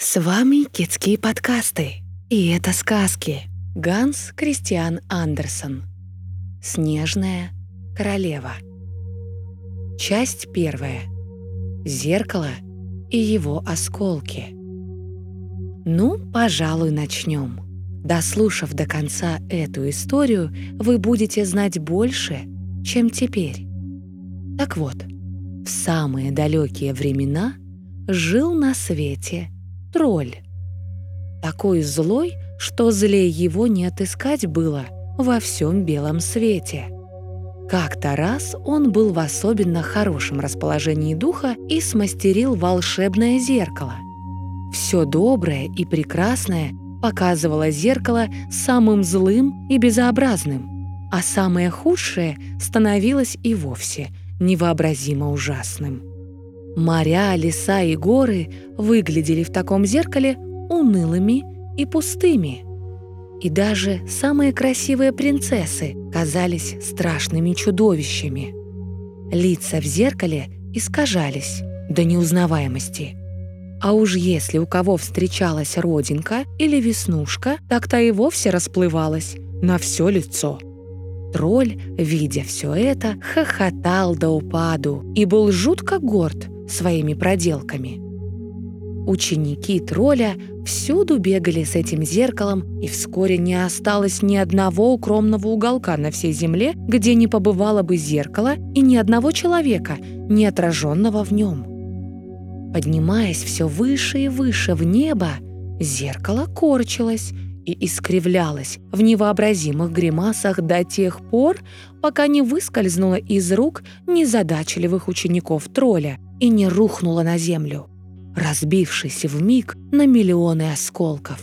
С вами Китские подкасты. И это сказки. Ганс Кристиан Андерсон. Снежная королева. Часть первая. Зеркало и его осколки. Ну, пожалуй, начнем. Дослушав до конца эту историю, вы будете знать больше, чем теперь. Так вот, в самые далекие времена жил на свете тролль. Такой злой, что злее его не отыскать было во всем белом свете. Как-то раз он был в особенно хорошем расположении духа и смастерил волшебное зеркало. Все доброе и прекрасное показывало зеркало самым злым и безобразным, а самое худшее становилось и вовсе невообразимо ужасным. Моря, леса и горы выглядели в таком зеркале унылыми и пустыми. И даже самые красивые принцессы казались страшными чудовищами. Лица в зеркале искажались до неузнаваемости. А уж если у кого встречалась родинка или веснушка, так та и вовсе расплывалась на все лицо. Тролль, видя все это, хохотал до упаду и был жутко горд своими проделками. Ученики тролля всюду бегали с этим зеркалом, и вскоре не осталось ни одного укромного уголка на всей земле, где не побывало бы зеркало и ни одного человека, не отраженного в нем. Поднимаясь все выше и выше в небо, зеркало корчилось и искривлялось в невообразимых гримасах до тех пор, пока не выскользнуло из рук незадачливых учеников тролля и не рухнуло на землю, разбившись в миг на миллионы осколков.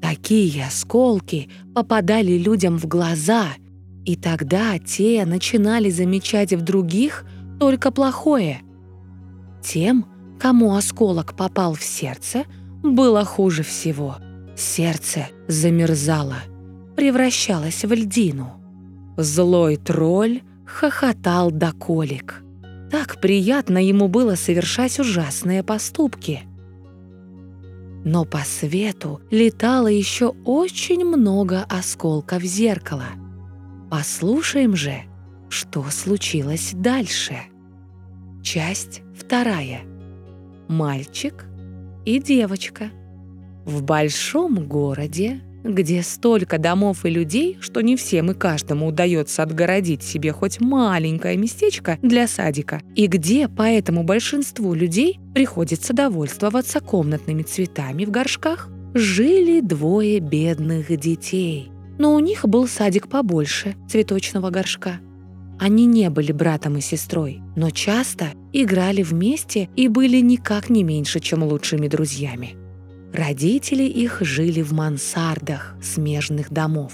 Такие осколки попадали людям в глаза, и тогда те начинали замечать в других только плохое. Тем, кому осколок попал в сердце, было хуже всего. Сердце замерзало, превращалось в льдину. Злой тролль хохотал до колик. Так приятно ему было совершать ужасные поступки. Но по свету летало еще очень много осколков зеркала. Послушаем же, что случилось дальше. Часть вторая. Мальчик и девочка. В большом городе где столько домов и людей, что не всем и каждому удается отгородить себе хоть маленькое местечко для садика, и где поэтому большинству людей приходится довольствоваться комнатными цветами в горшках, жили двое бедных детей. Но у них был садик побольше цветочного горшка. Они не были братом и сестрой, но часто играли вместе и были никак не меньше, чем лучшими друзьями. Родители их жили в мансардах смежных домов.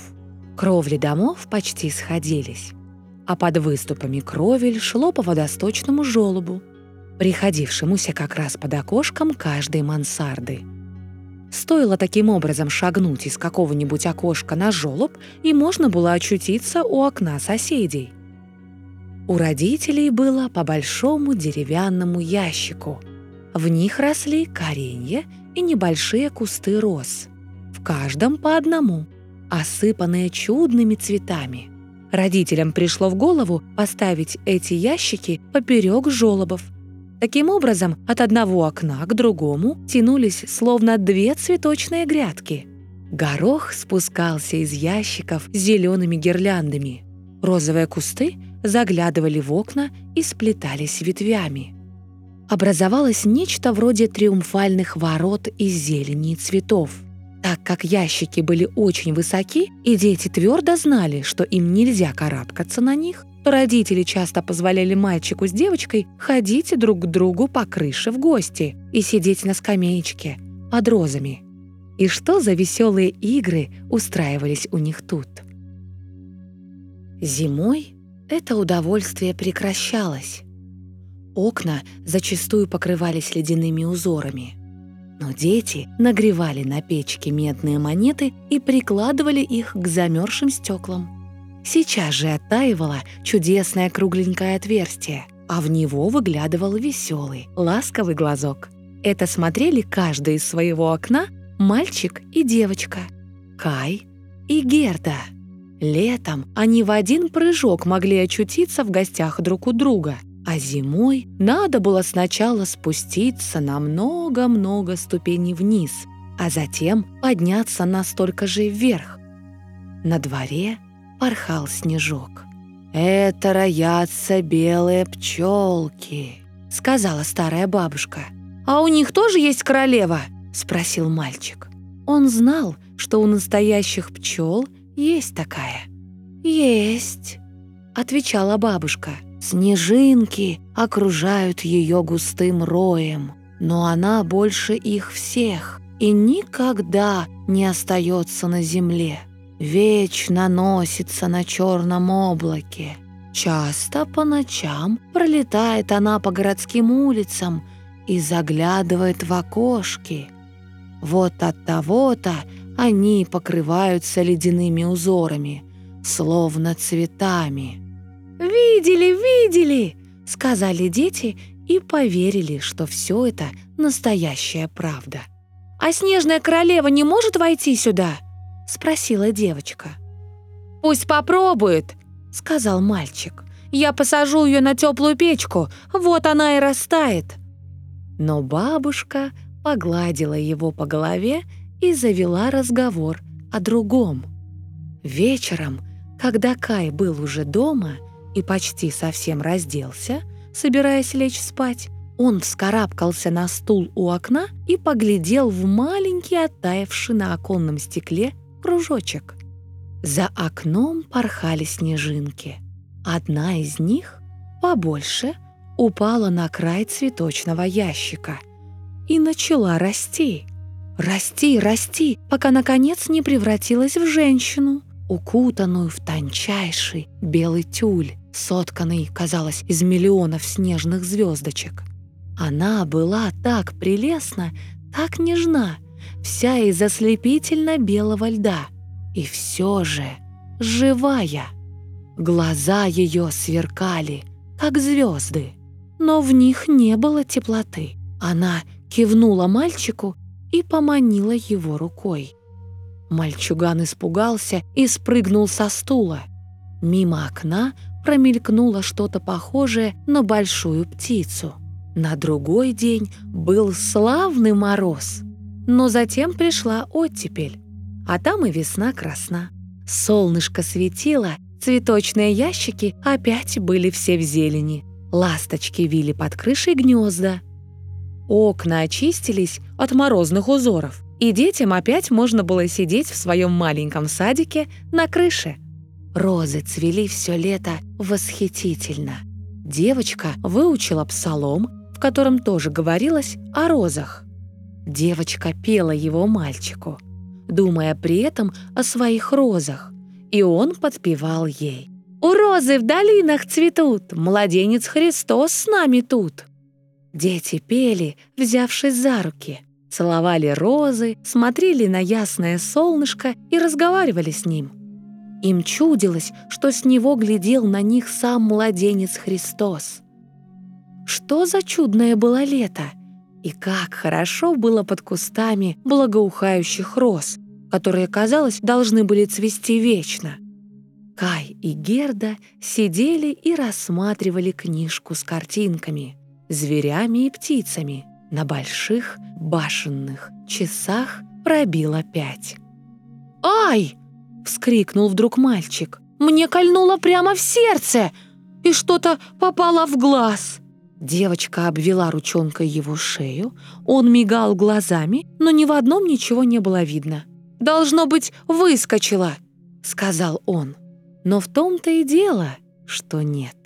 Кровли домов почти сходились, а под выступами кровель шло по водосточному желобу, приходившемуся как раз под окошком каждой мансарды. Стоило таким образом шагнуть из какого-нибудь окошка на желоб, и можно было очутиться у окна соседей. У родителей было по большому деревянному ящику. В них росли коренья и небольшие кусты роз. В каждом по одному, осыпанные чудными цветами. Родителям пришло в голову поставить эти ящики поперек желобов. Таким образом, от одного окна к другому тянулись словно две цветочные грядки. Горох спускался из ящиков с зелеными гирляндами. Розовые кусты заглядывали в окна и сплетались ветвями образовалось нечто вроде триумфальных ворот из зелени и цветов. Так как ящики были очень высоки, и дети твердо знали, что им нельзя карабкаться на них, то родители часто позволяли мальчику с девочкой ходить друг к другу по крыше в гости и сидеть на скамеечке под розами. И что за веселые игры устраивались у них тут? Зимой это удовольствие прекращалось. Окна зачастую покрывались ледяными узорами. Но дети нагревали на печке медные монеты и прикладывали их к замерзшим стеклам. Сейчас же оттаивало чудесное кругленькое отверстие, а в него выглядывал веселый, ласковый глазок. Это смотрели каждый из своего окна мальчик и девочка, Кай и Герда. Летом они в один прыжок могли очутиться в гостях друг у друга, а зимой надо было сначала спуститься на много-много ступеней вниз, а затем подняться настолько же вверх. На дворе порхал снежок. «Это роятся белые пчелки», — сказала старая бабушка. «А у них тоже есть королева?» — спросил мальчик. Он знал, что у настоящих пчел есть такая. «Есть», — отвечала бабушка. «Снежинки окружают ее густым роем, но она больше их всех и никогда не остается на земле. Вечно носится на черном облаке. Часто по ночам пролетает она по городским улицам и заглядывает в окошки. Вот от того-то они покрываются ледяными узорами, словно цветами. «Видели, видели!» — сказали дети и поверили, что все это настоящая правда. «А снежная королева не может войти сюда?» — спросила девочка. «Пусть попробует», — сказал мальчик. «Я посажу ее на теплую печку, вот она и растает». Но бабушка погладила его по голове и завела разговор о другом. Вечером, когда Кай был уже дома и почти совсем разделся, собираясь лечь спать, он вскарабкался на стул у окна и поглядел в маленький оттаивший на оконном стекле кружочек. За окном порхали снежинки. Одна из них, побольше, упала на край цветочного ящика и начала расти. Расти, расти, пока наконец не превратилась в женщину, укутанную в тончайший белый тюль, сотканный, казалось, из миллионов снежных звездочек. Она была так прелестна, так нежна, вся из ослепительно-белого льда. И все же живая. Глаза ее сверкали, как звезды, но в них не было теплоты. Она кивнула мальчику и поманила его рукой. Мальчуган испугался и спрыгнул со стула. Мимо окна промелькнуло что-то похожее на большую птицу. На другой день был славный мороз, но затем пришла оттепель, а там и весна красна. Солнышко светило, цветочные ящики опять были все в зелени. Ласточки вили под крышей гнезда, Окна очистились от морозных узоров, и детям опять можно было сидеть в своем маленьком садике на крыше. Розы цвели все лето восхитительно. Девочка выучила псалом, в котором тоже говорилось о розах. Девочка пела его мальчику, думая при этом о своих розах, и он подпевал ей. «У розы в долинах цветут, младенец Христос с нами тут». Дети пели, взявшись за руки, целовали розы, смотрели на ясное солнышко и разговаривали с ним. Им чудилось, что с него глядел на них сам младенец Христос. Что за чудное было лето! И как хорошо было под кустами благоухающих роз, которые, казалось, должны были цвести вечно. Кай и Герда сидели и рассматривали книжку с картинками — зверями и птицами. На больших башенных часах пробило пять. «Ай!» — вскрикнул вдруг мальчик. «Мне кольнуло прямо в сердце, и что-то попало в глаз!» Девочка обвела ручонкой его шею, он мигал глазами, но ни в одном ничего не было видно. «Должно быть, выскочила!» — сказал он. Но в том-то и дело, что нет.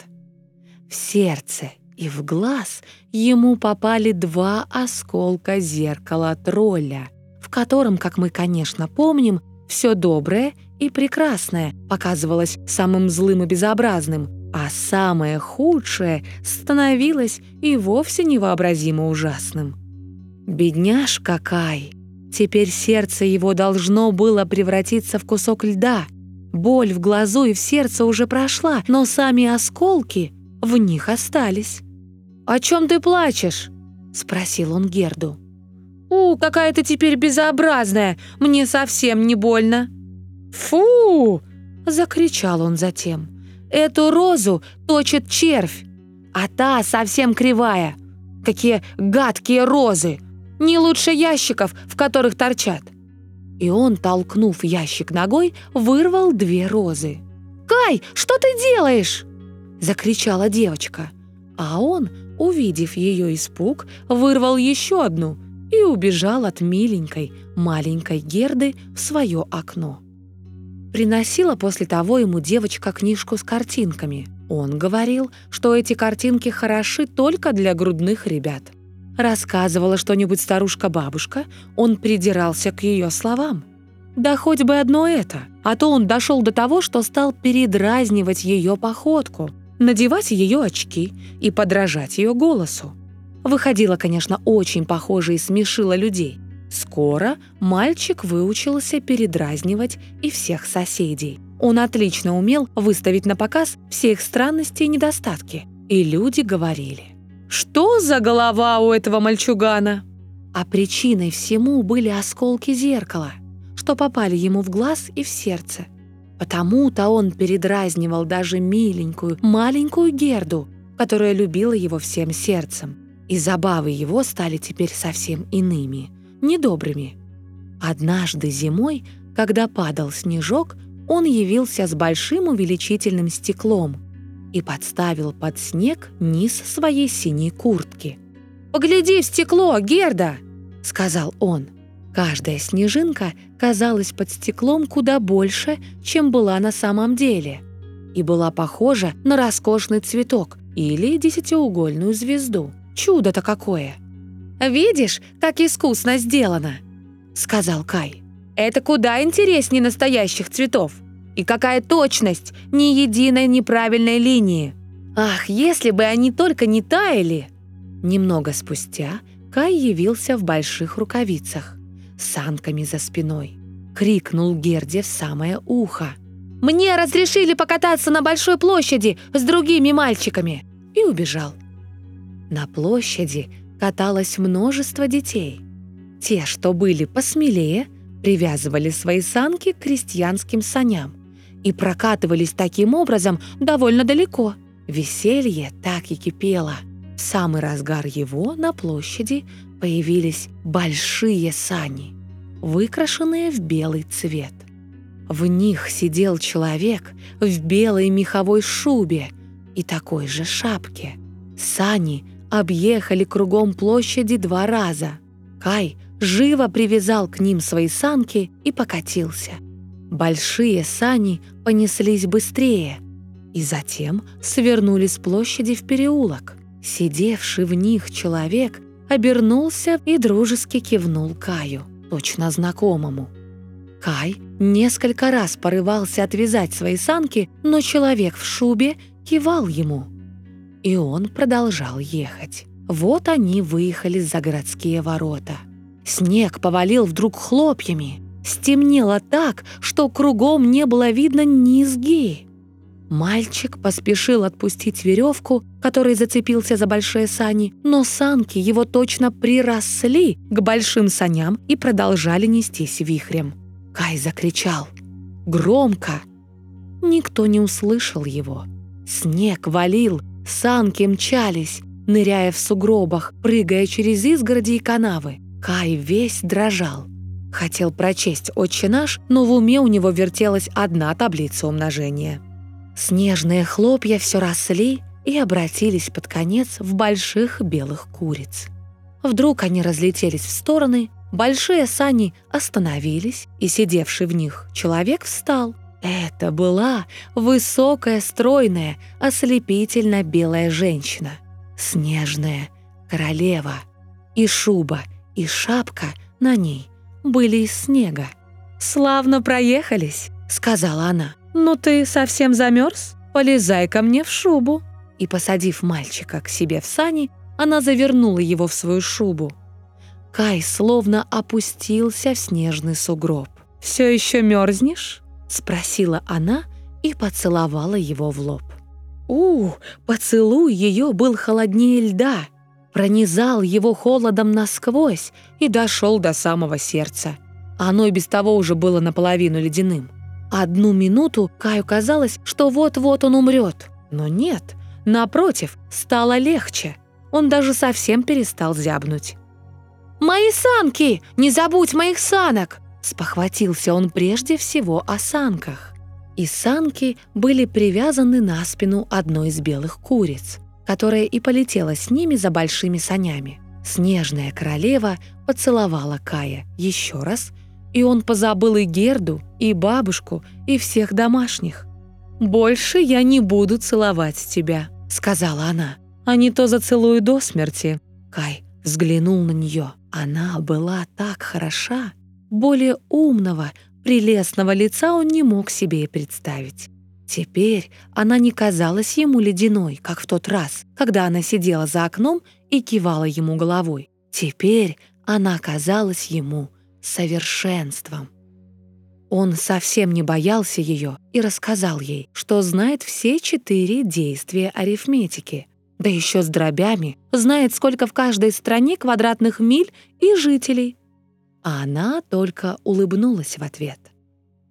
В сердце и в глаз ему попали два осколка зеркала тролля, в котором, как мы, конечно, помним, все доброе и прекрасное показывалось самым злым и безобразным, а самое худшее становилось и вовсе невообразимо ужасным. Бедняжка Кай! Теперь сердце его должно было превратиться в кусок льда. Боль в глазу и в сердце уже прошла, но сами осколки в них остались. «О чем ты плачешь?» — спросил он Герду. «У, какая ты теперь безобразная! Мне совсем не больно!» «Фу!» — закричал он затем. «Эту розу точит червь, а та совсем кривая. Какие гадкие розы! Не лучше ящиков, в которых торчат!» И он, толкнув ящик ногой, вырвал две розы. «Кай, что ты делаешь?» — закричала девочка. А он, увидев ее испуг, вырвал еще одну и убежал от миленькой маленькой Герды в свое окно. Приносила после того ему девочка книжку с картинками. Он говорил, что эти картинки хороши только для грудных ребят. Рассказывала что-нибудь старушка-бабушка, он придирался к ее словам. Да хоть бы одно это, а то он дошел до того, что стал передразнивать ее походку, надевать ее очки и подражать ее голосу. Выходило, конечно, очень похоже и смешило людей. Скоро мальчик выучился передразнивать и всех соседей. Он отлично умел выставить на показ все их странности и недостатки. И люди говорили, «Что за голова у этого мальчугана?» А причиной всему были осколки зеркала, что попали ему в глаз и в сердце. Потому-то он передразнивал даже миленькую, маленькую Герду, которая любила его всем сердцем. И забавы его стали теперь совсем иными – недобрыми. Однажды зимой, когда падал снежок, он явился с большим увеличительным стеклом и подставил под снег низ своей синей куртки. «Погляди в стекло, Герда!» — сказал он. Каждая снежинка казалась под стеклом куда больше, чем была на самом деле, и была похожа на роскошный цветок или десятиугольную звезду. Чудо-то какое! «Видишь, как искусно сделано?» — сказал Кай. «Это куда интереснее настоящих цветов. И какая точность, ни единой неправильной линии. Ах, если бы они только не таяли!» Немного спустя Кай явился в больших рукавицах, с санками за спиной. Крикнул Герде в самое ухо. «Мне разрешили покататься на большой площади с другими мальчиками!» И убежал. На площади каталось множество детей. Те, что были посмелее, привязывали свои санки к крестьянским саням и прокатывались таким образом довольно далеко. Веселье так и кипело. В самый разгар его на площади появились большие сани, выкрашенные в белый цвет. В них сидел человек в белой меховой шубе и такой же шапке. Сани объехали кругом площади два раза. Кай живо привязал к ним свои санки и покатился. Большие сани понеслись быстрее и затем свернули с площади в переулок. Сидевший в них человек обернулся и дружески кивнул Каю, точно знакомому. Кай несколько раз порывался отвязать свои санки, но человек в шубе кивал ему – и он продолжал ехать. Вот они выехали за городские ворота. Снег повалил вдруг хлопьями. Стемнело так, что кругом не было видно низги. Мальчик поспешил отпустить веревку, которой зацепился за большие сани, но санки его точно приросли к большим саням и продолжали нестись вихрем. Кай закричал. Громко. Никто не услышал его. Снег валил, Санки мчались, ныряя в сугробах, прыгая через изгороди и канавы. Кай весь дрожал. Хотел прочесть «Отче наш», но в уме у него вертелась одна таблица умножения. Снежные хлопья все росли и обратились под конец в больших белых куриц. Вдруг они разлетелись в стороны, большие сани остановились, и сидевший в них человек встал. Это была высокая, стройная, ослепительно белая женщина. Снежная королева. И шуба, и шапка на ней были из снега. «Славно проехались», — сказала она. «Ну ты совсем замерз? Полезай ко мне в шубу». И, посадив мальчика к себе в сани, она завернула его в свою шубу. Кай словно опустился в снежный сугроб. «Все еще мерзнешь?» — спросила она и поцеловала его в лоб. У, поцелуй ее был холоднее льда. пронизал его холодом насквозь и дошел до самого сердца. Оно и без того уже было наполовину ледяным. Одну минуту Каю казалось, что вот-вот он умрет. Но нет, напротив, стало легче. Он даже совсем перестал зябнуть. «Мои санки! Не забудь моих санок!» Спохватился он прежде всего о санках. И санки были привязаны на спину одной из белых куриц, которая и полетела с ними за большими санями. Снежная королева поцеловала Кая еще раз – и он позабыл и Герду, и бабушку, и всех домашних. «Больше я не буду целовать тебя», — сказала она. «А не то зацелую до смерти». Кай взглянул на нее. Она была так хороша. Более умного, прелестного лица он не мог себе и представить. Теперь она не казалась ему ледяной, как в тот раз, когда она сидела за окном и кивала ему головой. Теперь она казалась ему совершенством. Он совсем не боялся ее и рассказал ей, что знает все четыре действия арифметики, да еще с дробями, знает, сколько в каждой стране квадратных миль и жителей. А она только улыбнулась в ответ.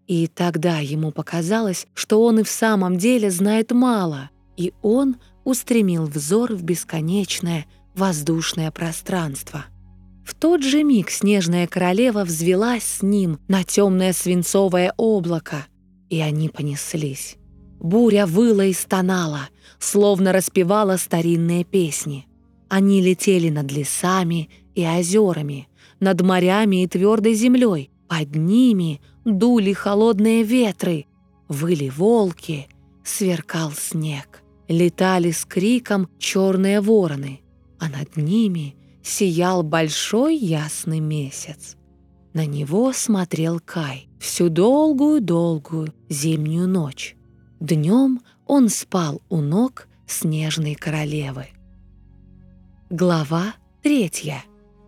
И тогда ему показалось, что он и в самом деле знает мало, и он устремил взор в бесконечное воздушное пространство. В тот же миг снежная королева взвелась с ним на темное свинцовое облако, и они понеслись. Буря выла и стонала, словно распевала старинные песни. Они летели над лесами и озерами, над морями и твердой землей. Под ними дули холодные ветры, выли волки, сверкал снег. Летали с криком черные вороны, а над ними — сиял большой ясный месяц. На него смотрел Кай всю долгую-долгую зимнюю ночь. Днем он спал у ног снежной королевы. Глава третья.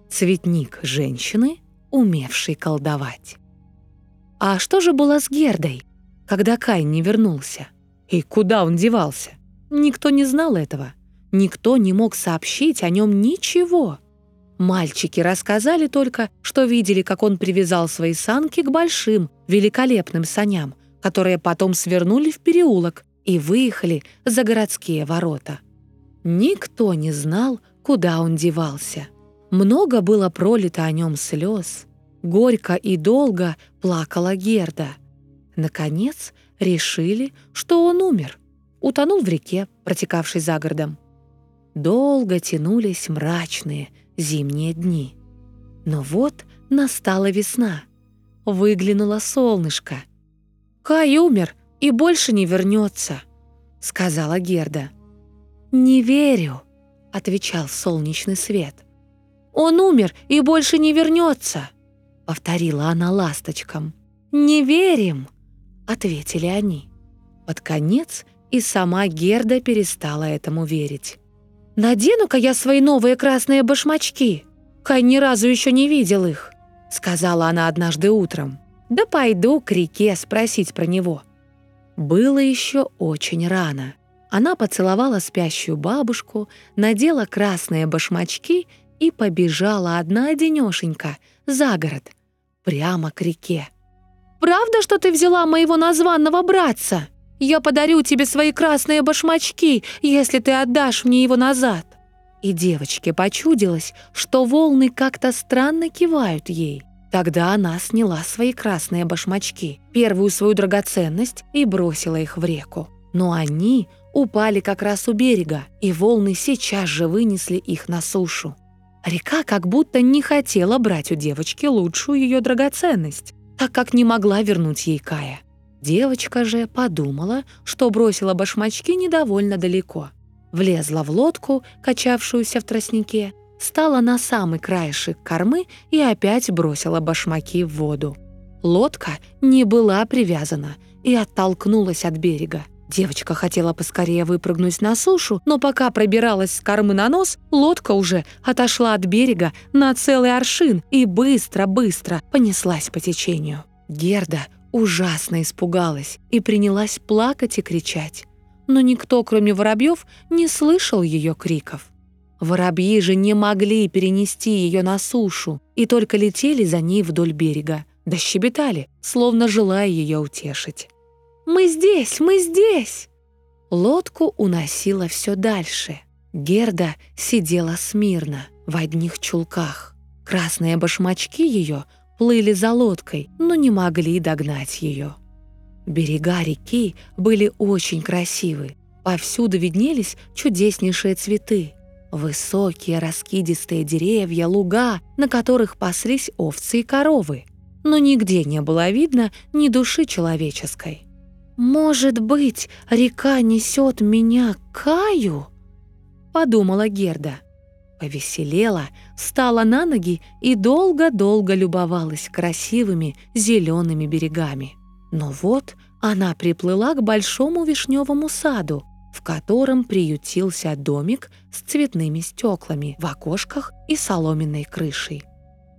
Цветник женщины, умевшей колдовать. А что же было с Гердой, когда Кай не вернулся? И куда он девался? Никто не знал этого. Никто не мог сообщить о нем ничего. Мальчики рассказали только, что видели, как он привязал свои санки к большим, великолепным саням, которые потом свернули в переулок и выехали за городские ворота. Никто не знал, куда он девался. Много было пролито о нем слез. Горько и долго плакала Герда. Наконец решили, что он умер. Утонул в реке, протекавшей за городом. Долго тянулись мрачные, зимние дни. Но вот настала весна. Выглянуло солнышко. «Кай умер и больше не вернется», — сказала Герда. «Не верю», — отвечал солнечный свет. «Он умер и больше не вернется», — повторила она ласточкам. «Не верим», — ответили они. Под конец и сама Герда перестала этому верить. «Надену-ка я свои новые красные башмачки. Кай ни разу еще не видел их», — сказала она однажды утром. «Да пойду к реке спросить про него». Было еще очень рано. Она поцеловала спящую бабушку, надела красные башмачки и побежала одна-одинешенька за город, прямо к реке. «Правда, что ты взяла моего названного братца?» Я подарю тебе свои красные башмачки, если ты отдашь мне его назад». И девочке почудилось, что волны как-то странно кивают ей. Тогда она сняла свои красные башмачки, первую свою драгоценность, и бросила их в реку. Но они упали как раз у берега, и волны сейчас же вынесли их на сушу. Река как будто не хотела брать у девочки лучшую ее драгоценность, так как не могла вернуть ей Кая. Девочка же подумала, что бросила башмачки недовольно далеко. Влезла в лодку, качавшуюся в тростнике, стала на самый краешек кормы и опять бросила башмаки в воду. Лодка не была привязана и оттолкнулась от берега. Девочка хотела поскорее выпрыгнуть на сушу, но пока пробиралась с кормы на нос, лодка уже отошла от берега на целый аршин и быстро-быстро понеслась по течению. Герда ужасно испугалась и принялась плакать и кричать. Но никто, кроме воробьев, не слышал ее криков. Воробьи же не могли перенести ее на сушу и только летели за ней вдоль берега, да щебетали, словно желая ее утешить. «Мы здесь! Мы здесь!» Лодку уносило все дальше. Герда сидела смирно, в одних чулках. Красные башмачки ее плыли за лодкой, но не могли догнать ее. Берега реки были очень красивы. Повсюду виднелись чудеснейшие цветы. Высокие раскидистые деревья, луга, на которых паслись овцы и коровы. Но нигде не было видно ни души человеческой. «Может быть, река несет меня к Каю?» — подумала Герда. Повеселела, встала на ноги и долго-долго любовалась красивыми зелеными берегами. Но вот она приплыла к большому вишневому саду, в котором приютился домик с цветными стеклами в окошках и соломенной крышей.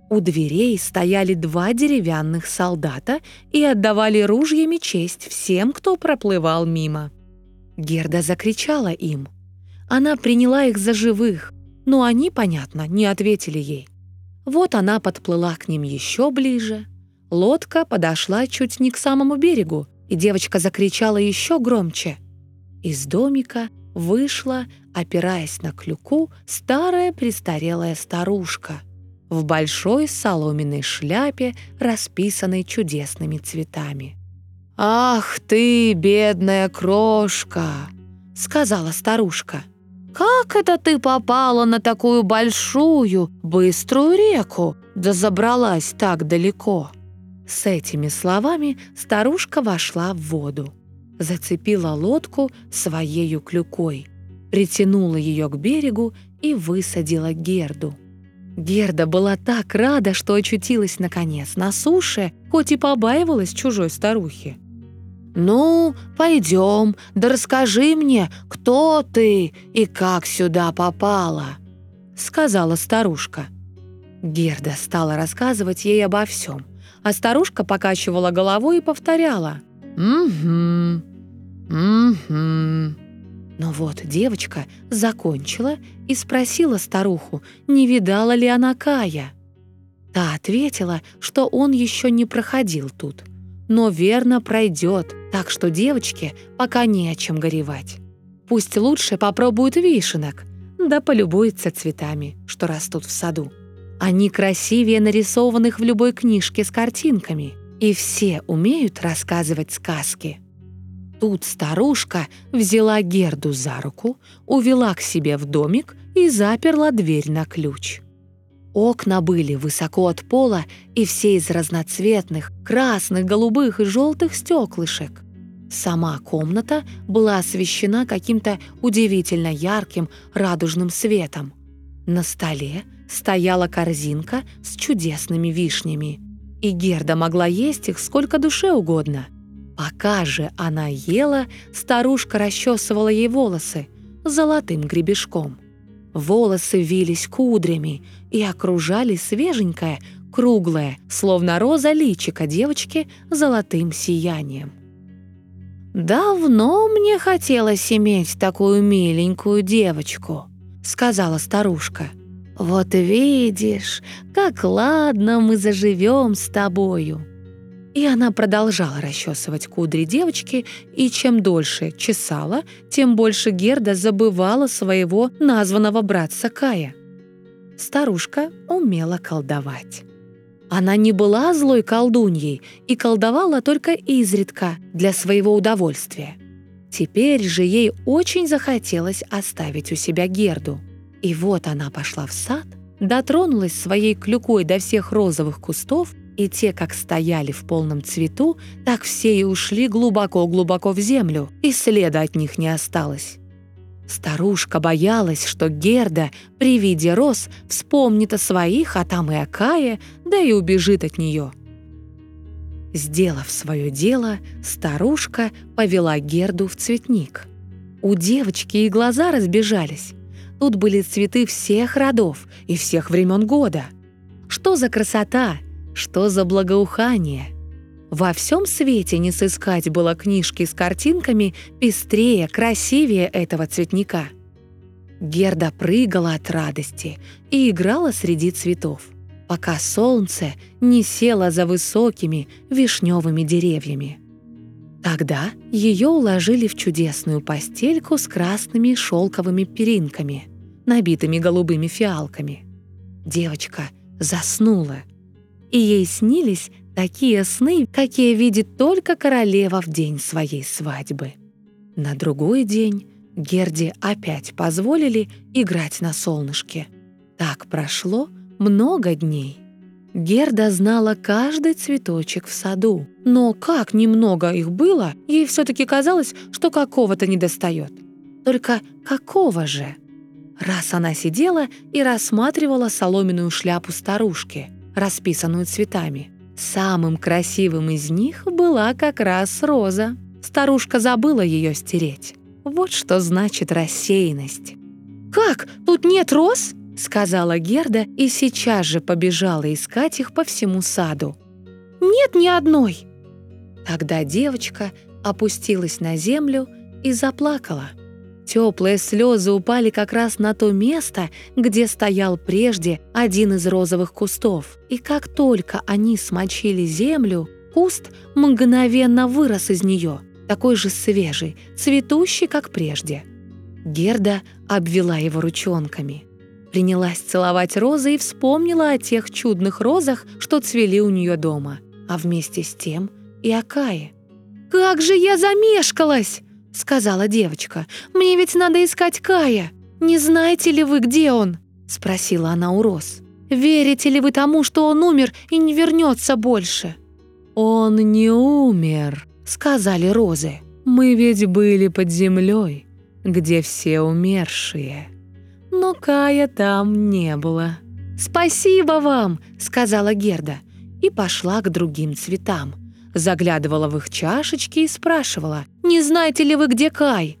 У дверей стояли два деревянных солдата и отдавали ружьями честь всем, кто проплывал мимо. Герда закричала им. Она приняла их за живых, но они, понятно, не ответили ей. Вот она подплыла к ним еще ближе. Лодка подошла чуть не к самому берегу, и девочка закричала еще громче. Из домика вышла, опираясь на клюку, старая престарелая старушка — в большой соломенной шляпе, расписанной чудесными цветами. «Ах ты, бедная крошка!» — сказала старушка. «Как это ты попала на такую большую, быструю реку, да забралась так далеко?» С этими словами старушка вошла в воду, зацепила лодку своею клюкой, притянула ее к берегу и высадила Герду. Герда была так рада, что очутилась наконец на суше, хоть и побаивалась чужой старухи. «Ну, пойдем, да расскажи мне, кто ты и как сюда попала», — сказала старушка. Герда стала рассказывать ей обо всем, а старушка покачивала головой и повторяла «Угу, угу». Но вот девочка закончила и спросила старуху, не видала ли она Кая. Та ответила, что он еще не проходил тут, но верно пройдет, так что девочке пока не о чем горевать. Пусть лучше попробует вишенок, да полюбуется цветами, что растут в саду. Они красивее нарисованных в любой книжке с картинками, и все умеют рассказывать сказки. Тут старушка взяла Герду за руку, увела к себе в домик и заперла дверь на ключ. Окна были высоко от пола и все из разноцветных, красных, голубых и желтых стеклышек. Сама комната была освещена каким-то удивительно ярким радужным светом. На столе стояла корзинка с чудесными вишнями, и Герда могла есть их сколько душе угодно – Пока же она ела, старушка расчесывала ей волосы золотым гребешком. Волосы вились кудрями и окружали свеженькое, круглое, словно роза личика девочки золотым сиянием. «Давно мне хотелось иметь такую миленькую девочку», — сказала старушка. «Вот видишь, как ладно мы заживем с тобою». И она продолжала расчесывать кудри девочки, и чем дольше чесала, тем больше Герда забывала своего названного братца Кая. Старушка умела колдовать. Она не была злой колдуньей и колдовала только изредка для своего удовольствия. Теперь же ей очень захотелось оставить у себя Герду. И вот она пошла в сад, дотронулась своей клюкой до всех розовых кустов и те, как стояли в полном цвету, так все и ушли глубоко-глубоко в землю, и следа от них не осталось. Старушка боялась, что Герда при виде роз вспомнит о своих, а там и о Кае, да и убежит от нее. Сделав свое дело, старушка повела Герду в цветник. У девочки и глаза разбежались. Тут были цветы всех родов и всех времен года. Что за красота! Что за благоухание! Во всем свете не сыскать было книжки с картинками пестрее, красивее этого цветника. Герда прыгала от радости и играла среди цветов, пока солнце не село за высокими вишневыми деревьями. Тогда ее уложили в чудесную постельку с красными шелковыми перинками, набитыми голубыми фиалками. Девочка заснула, и ей снились такие сны, какие видит только королева в день своей свадьбы. На другой день Герде опять позволили играть на солнышке. Так прошло много дней. Герда знала каждый цветочек в саду, но как немного их было, ей все-таки казалось, что какого-то недостает. Только какого же? Раз она сидела и рассматривала соломенную шляпу старушки, расписанную цветами. Самым красивым из них была как раз роза. Старушка забыла ее стереть. Вот что значит рассеянность. «Как? Тут нет роз?» — сказала Герда и сейчас же побежала искать их по всему саду. «Нет ни одной!» Тогда девочка опустилась на землю и заплакала. Теплые слезы упали как раз на то место, где стоял прежде один из розовых кустов. И как только они смочили землю, куст мгновенно вырос из нее такой же свежий, цветущий, как прежде. Герда обвела его ручонками. Принялась целовать розы и вспомнила о тех чудных розах, что цвели у нее дома, а вместе с тем и о Кае. «Как же я замешкалась!» — сказала девочка. «Мне ведь надо искать Кая. Не знаете ли вы, где он?» — спросила она у роз. «Верите ли вы тому, что он умер и не вернется больше?» «Он не умер», сказали розы. «Мы ведь были под землей, где все умершие. Но Кая там не было». «Спасибо вам!» — сказала Герда и пошла к другим цветам. Заглядывала в их чашечки и спрашивала, «Не знаете ли вы, где Кай?»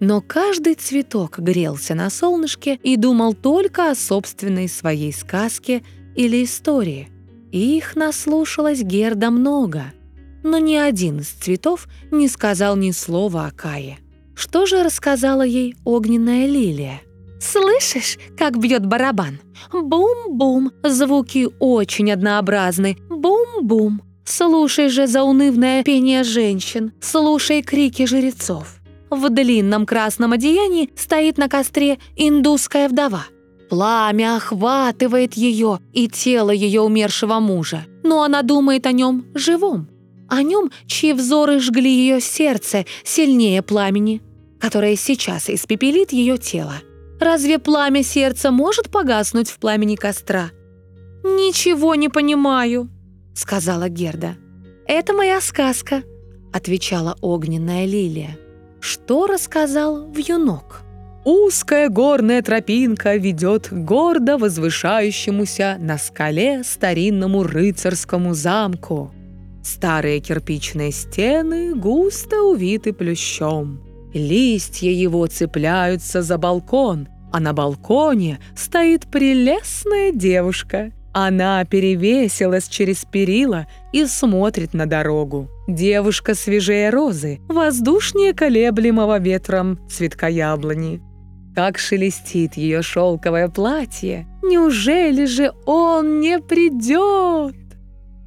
Но каждый цветок грелся на солнышке и думал только о собственной своей сказке или истории. Их наслушалась Герда много — но ни один из цветов не сказал ни слова о Кае. Что же рассказала ей огненная лилия? «Слышишь, как бьет барабан? Бум-бум, звуки очень однообразны. Бум-бум. Слушай же заунывное пение женщин, слушай крики жрецов. В длинном красном одеянии стоит на костре индусская вдова. Пламя охватывает ее и тело ее умершего мужа, но она думает о нем живом о нем, чьи взоры жгли ее сердце сильнее пламени, которое сейчас испепелит ее тело. Разве пламя сердца может погаснуть в пламени костра? «Ничего не понимаю», — сказала Герда. «Это моя сказка», — отвечала огненная лилия. Что рассказал вьюнок? Узкая горная тропинка ведет гордо возвышающемуся на скале старинному рыцарскому замку. Старые кирпичные стены густо увиты плющом. Листья его цепляются за балкон, а на балконе стоит прелестная девушка. Она перевесилась через перила и смотрит на дорогу. Девушка свежее розы, воздушнее колеблемого ветром цветка яблони. Как шелестит ее шелковое платье! Неужели же он не придет?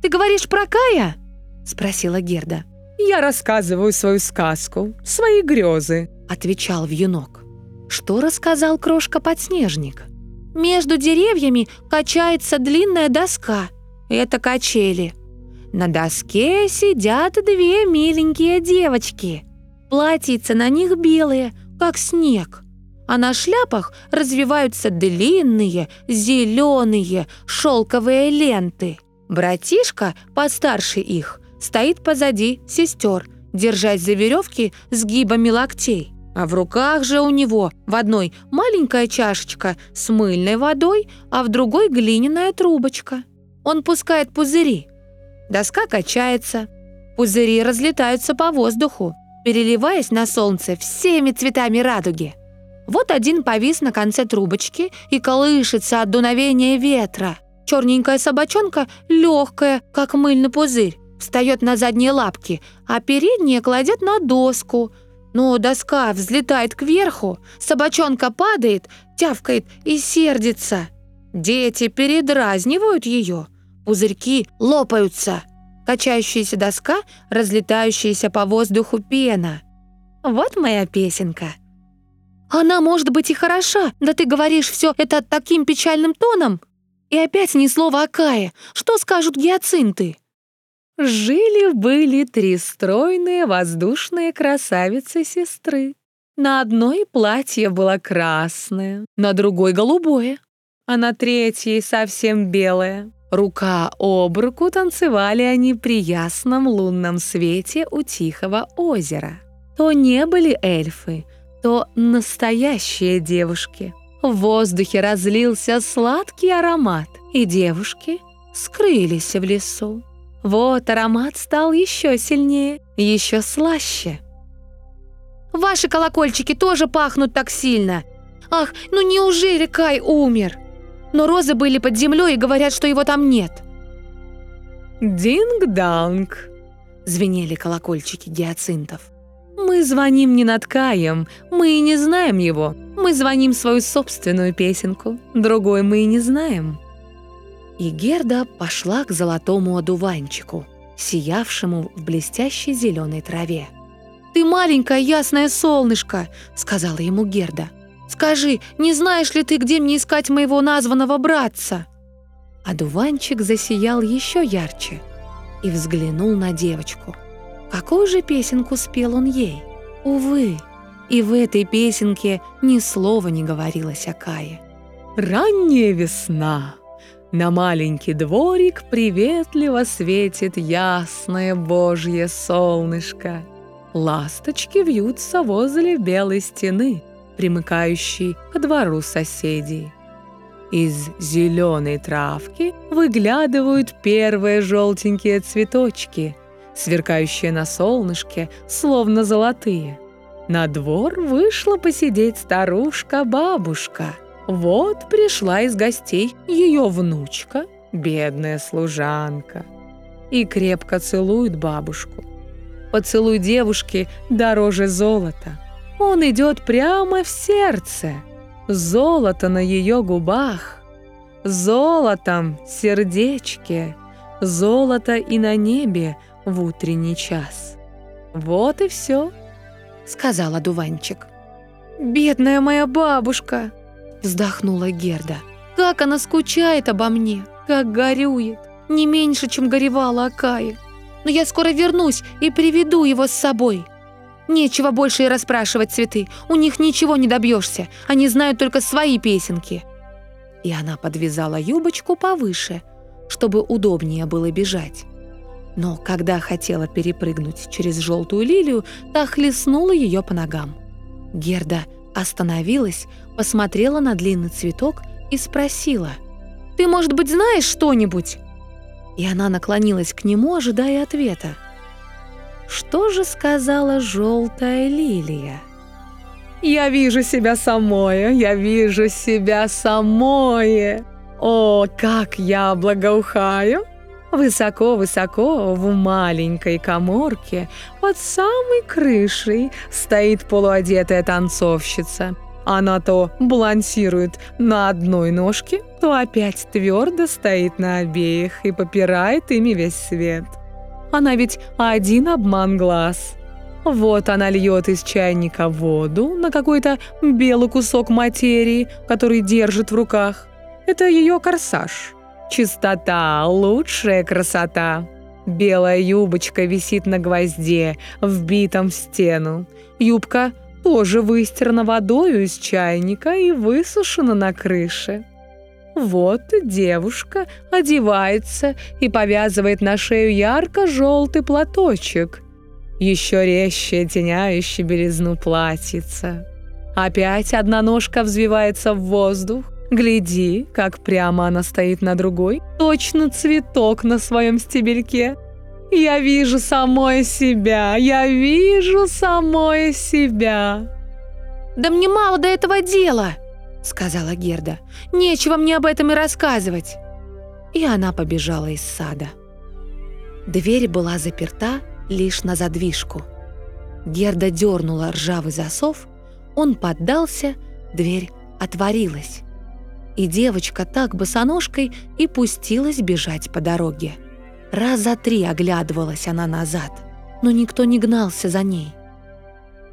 «Ты говоришь про Кая?» — спросила Герда. «Я рассказываю свою сказку, свои грезы», — отвечал вьюнок. Что рассказал крошка-подснежник? «Между деревьями качается длинная доска. Это качели. На доске сидят две миленькие девочки. Платьица на них белые, как снег. А на шляпах развиваются длинные, зеленые, шелковые ленты. Братишка, постарше их, стоит позади сестер, держась за веревки сгибами локтей. А в руках же у него в одной маленькая чашечка с мыльной водой, а в другой глиняная трубочка. Он пускает пузыри. Доска качается. Пузыри разлетаются по воздуху, переливаясь на солнце всеми цветами радуги. Вот один повис на конце трубочки и колышется от дуновения ветра. Черненькая собачонка легкая, как мыльный пузырь встает на задние лапки, а передние кладет на доску. Но доска взлетает кверху, собачонка падает, тявкает и сердится. Дети передразнивают ее, пузырьки лопаются. Качающаяся доска, разлетающаяся по воздуху пена. Вот моя песенка. Она может быть и хороша, да ты говоришь все это таким печальным тоном. И опять ни слова о Кае. Что скажут гиацинты? Жили-были три стройные воздушные красавицы-сестры. На одной платье было красное, на другой — голубое, а на третьей совсем белое. Рука об руку танцевали они при ясном лунном свете у тихого озера. То не были эльфы, то настоящие девушки. В воздухе разлился сладкий аромат, и девушки скрылись в лесу. Вот аромат стал еще сильнее, еще слаще. «Ваши колокольчики тоже пахнут так сильно! Ах, ну неужели Кай умер? Но розы были под землей и говорят, что его там нет!» «Динг-данг!» — звенели колокольчики гиацинтов. «Мы звоним не над Каем, мы и не знаем его. Мы звоним свою собственную песенку, другой мы и не знаем». И Герда пошла к золотому одуванчику, сиявшему в блестящей зеленой траве. «Ты маленькое ясное солнышко!» — сказала ему Герда. «Скажи, не знаешь ли ты, где мне искать моего названного братца?» Одуванчик засиял еще ярче и взглянул на девочку. Какую же песенку спел он ей? Увы, и в этой песенке ни слова не говорилось о Кае. «Ранняя весна!» На маленький дворик приветливо светит ясное божье солнышко. Ласточки вьются возле белой стены, примыкающей к двору соседей. Из зеленой травки выглядывают первые желтенькие цветочки, сверкающие на солнышке, словно золотые. На двор вышла посидеть старушка-бабушка – вот пришла из гостей ее внучка, бедная служанка, и крепко целует бабушку. Поцелуй девушки дороже золота. Он идет прямо в сердце. Золото на ее губах, золотом сердечке, золото и на небе в утренний час. Вот и все, сказала дуванчик. «Бедная моя бабушка!» Вздохнула Герда. Как она скучает обо мне, как горюет. Не меньше, чем горевала Акая. Но я скоро вернусь и приведу его с собой. Нечего больше и расспрашивать цветы. У них ничего не добьешься. Они знают только свои песенки. И она подвязала юбочку повыше, чтобы удобнее было бежать. Но когда хотела перепрыгнуть через желтую лилию, та хлестнула ее по ногам. Герда Остановилась, посмотрела на длинный цветок и спросила. «Ты, может быть, знаешь что-нибудь?» И она наклонилась к нему, ожидая ответа. Что же сказала желтая лилия? «Я вижу себя самое, я вижу себя самое! О, как я благоухаю!» Высоко-высоко в маленькой коморке под самой крышей стоит полуодетая танцовщица. Она то балансирует на одной ножке, то опять твердо стоит на обеих и попирает ими весь свет. Она ведь один обман глаз. Вот она льет из чайника воду на какой-то белый кусок материи, который держит в руках. Это ее корсаж. Чистота – лучшая красота. Белая юбочка висит на гвозде, вбитом в стену. Юбка тоже выстирана водою из чайника и высушена на крыше. Вот девушка одевается и повязывает на шею ярко-желтый платочек, еще резче теняющий белизну платьица. Опять одна ножка взвивается в воздух, Гляди, как прямо она стоит на другой, точно цветок на своем стебельке. Я вижу самое себя, я вижу самое себя. «Да мне мало до этого дела», — сказала Герда. «Нечего мне об этом и рассказывать». И она побежала из сада. Дверь была заперта лишь на задвижку. Герда дернула ржавый засов, он поддался, дверь отворилась. И девочка так босоножкой и пустилась бежать по дороге. Раза три оглядывалась она назад, но никто не гнался за ней.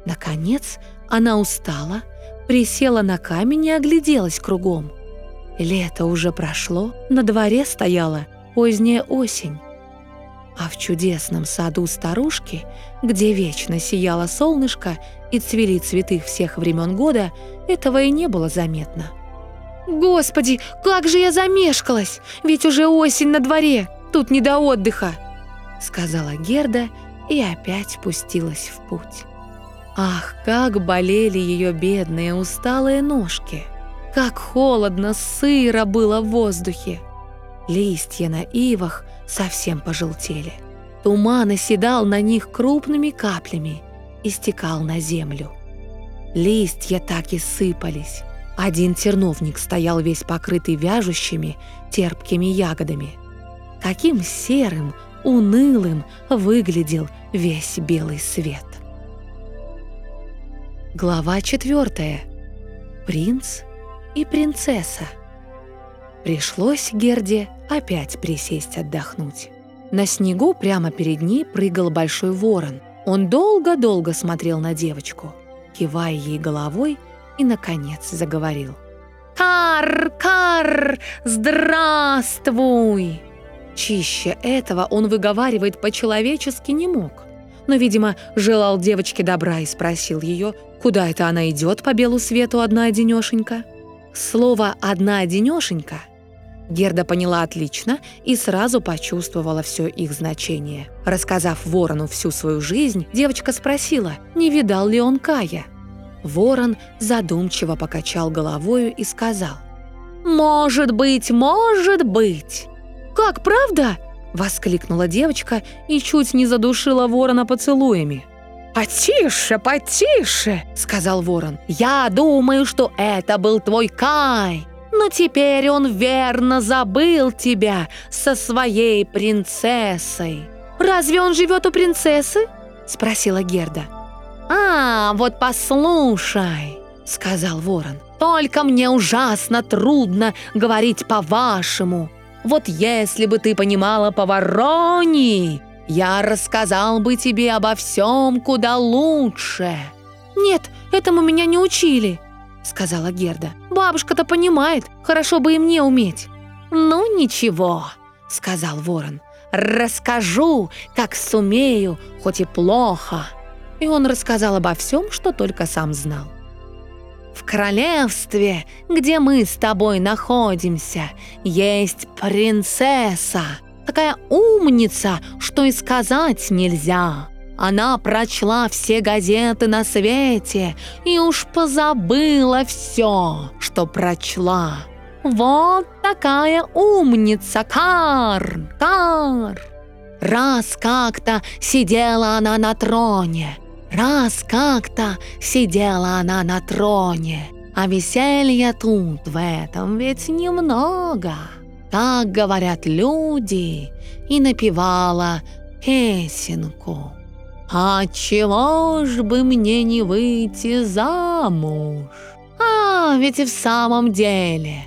Наконец она устала, присела на камень и огляделась кругом. Лето уже прошло, на дворе стояла поздняя осень. А в чудесном саду старушки, где вечно сияло солнышко и цвели цветы всех времен года, этого и не было заметно. «Господи, как же я замешкалась! Ведь уже осень на дворе, тут не до отдыха!» Сказала Герда и опять пустилась в путь. Ах, как болели ее бедные усталые ножки! Как холодно, сыро было в воздухе! Листья на ивах совсем пожелтели. Туман оседал на них крупными каплями и стекал на землю. Листья так и сыпались. Один терновник стоял весь покрытый вяжущими, терпкими ягодами. Каким серым, унылым выглядел весь белый свет. Глава четвертая. Принц и принцесса. Пришлось Герде опять присесть отдохнуть. На снегу прямо перед ней прыгал большой ворон. Он долго-долго смотрел на девочку, кивая ей головой и, наконец, заговорил. «Кар, кар, здравствуй!» Чище этого он выговаривает по-человечески не мог. Но, видимо, желал девочке добра и спросил ее, куда это она идет по белу свету одна-одинешенька. Слово «одна-одинешенька» Герда поняла отлично и сразу почувствовала все их значение. Рассказав Ворону всю свою жизнь, девочка спросила, не видал ли он Кая. Ворон задумчиво покачал головою и сказал, «Может быть, может быть!» «Как, правда?» — воскликнула девочка и чуть не задушила ворона поцелуями. «Потише, потише!» — сказал ворон. «Я думаю, что это был твой Кай но теперь он верно забыл тебя со своей принцессой». «Разве он живет у принцессы?» — спросила Герда. «А, вот послушай», — сказал ворон, «только мне ужасно трудно говорить по-вашему. Вот если бы ты понимала по-вороне, я рассказал бы тебе обо всем куда лучше». «Нет, этому меня не учили», — сказала Герда. «Бабушка-то понимает, хорошо бы и мне уметь». «Ну ничего», — сказал ворон. «Расскажу, как сумею, хоть и плохо». И он рассказал обо всем, что только сам знал. В королевстве, где мы с тобой находимся, есть принцесса, такая умница, что и сказать нельзя. Она прочла все газеты на свете и уж позабыла все, что прочла. Вот такая умница, Кар, Кар. Раз как-то сидела она на троне, раз как-то сидела она на троне, а веселья тут в этом ведь немного. Так говорят люди, и напевала песенку. «А чего ж бы мне не выйти замуж?» «А, ведь и в самом деле!»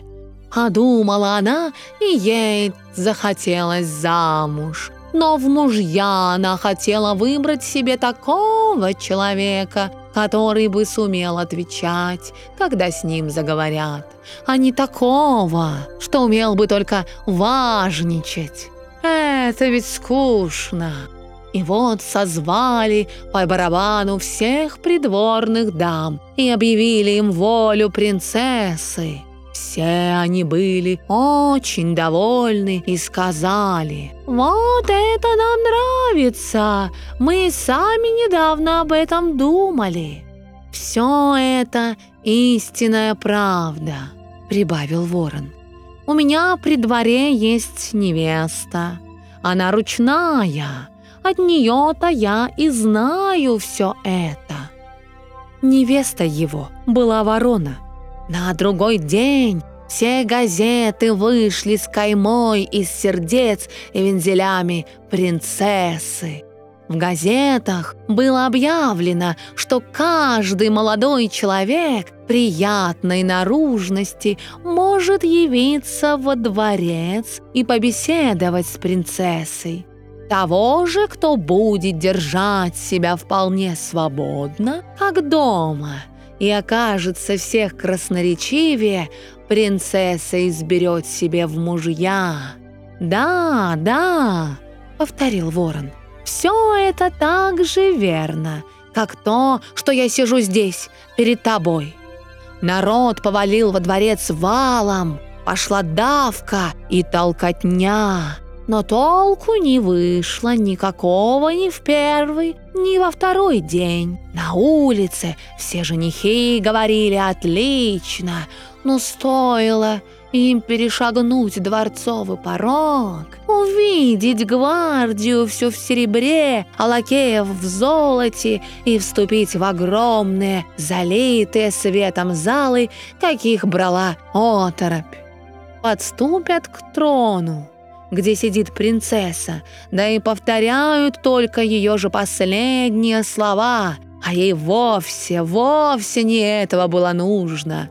А думала она, и ей захотелось замуж. Но в мужья она хотела выбрать себе такого человека, который бы сумел отвечать, когда с ним заговорят, а не такого, что умел бы только важничать. Это ведь скучно. И вот созвали по барабану всех придворных дам и объявили им волю принцессы. Все они были очень довольны и сказали, «Вот это нам нравится! Мы сами недавно об этом думали». «Все это истинная правда», — прибавил ворон. «У меня при дворе есть невеста. Она ручная, от нее-то я и знаю все это. Невеста его была ворона. На другой день все газеты вышли с каймой из сердец и вензелями принцессы. В газетах было объявлено, что каждый молодой человек приятной наружности может явиться во дворец и побеседовать с принцессой. Того же, кто будет держать себя вполне свободно, как дома, и окажется всех красноречивее, принцесса изберет себе в мужья. «Да, да», — повторил ворон, — все это так же верно, как то, что я сижу здесь, перед тобой. Народ повалил во дворец валом, пошла давка и толкотня. Но толку не вышло никакого ни в первый, ни во второй день. На улице все женихи говорили «отлично», но стоило им перешагнуть дворцовый порог, увидеть гвардию всю в серебре, а лакеев в золоте и вступить в огромные, залитые светом залы, каких брала оторопь. Подступят к трону, где сидит принцесса, да и повторяют только ее же последние слова, а ей вовсе, вовсе не этого было нужно.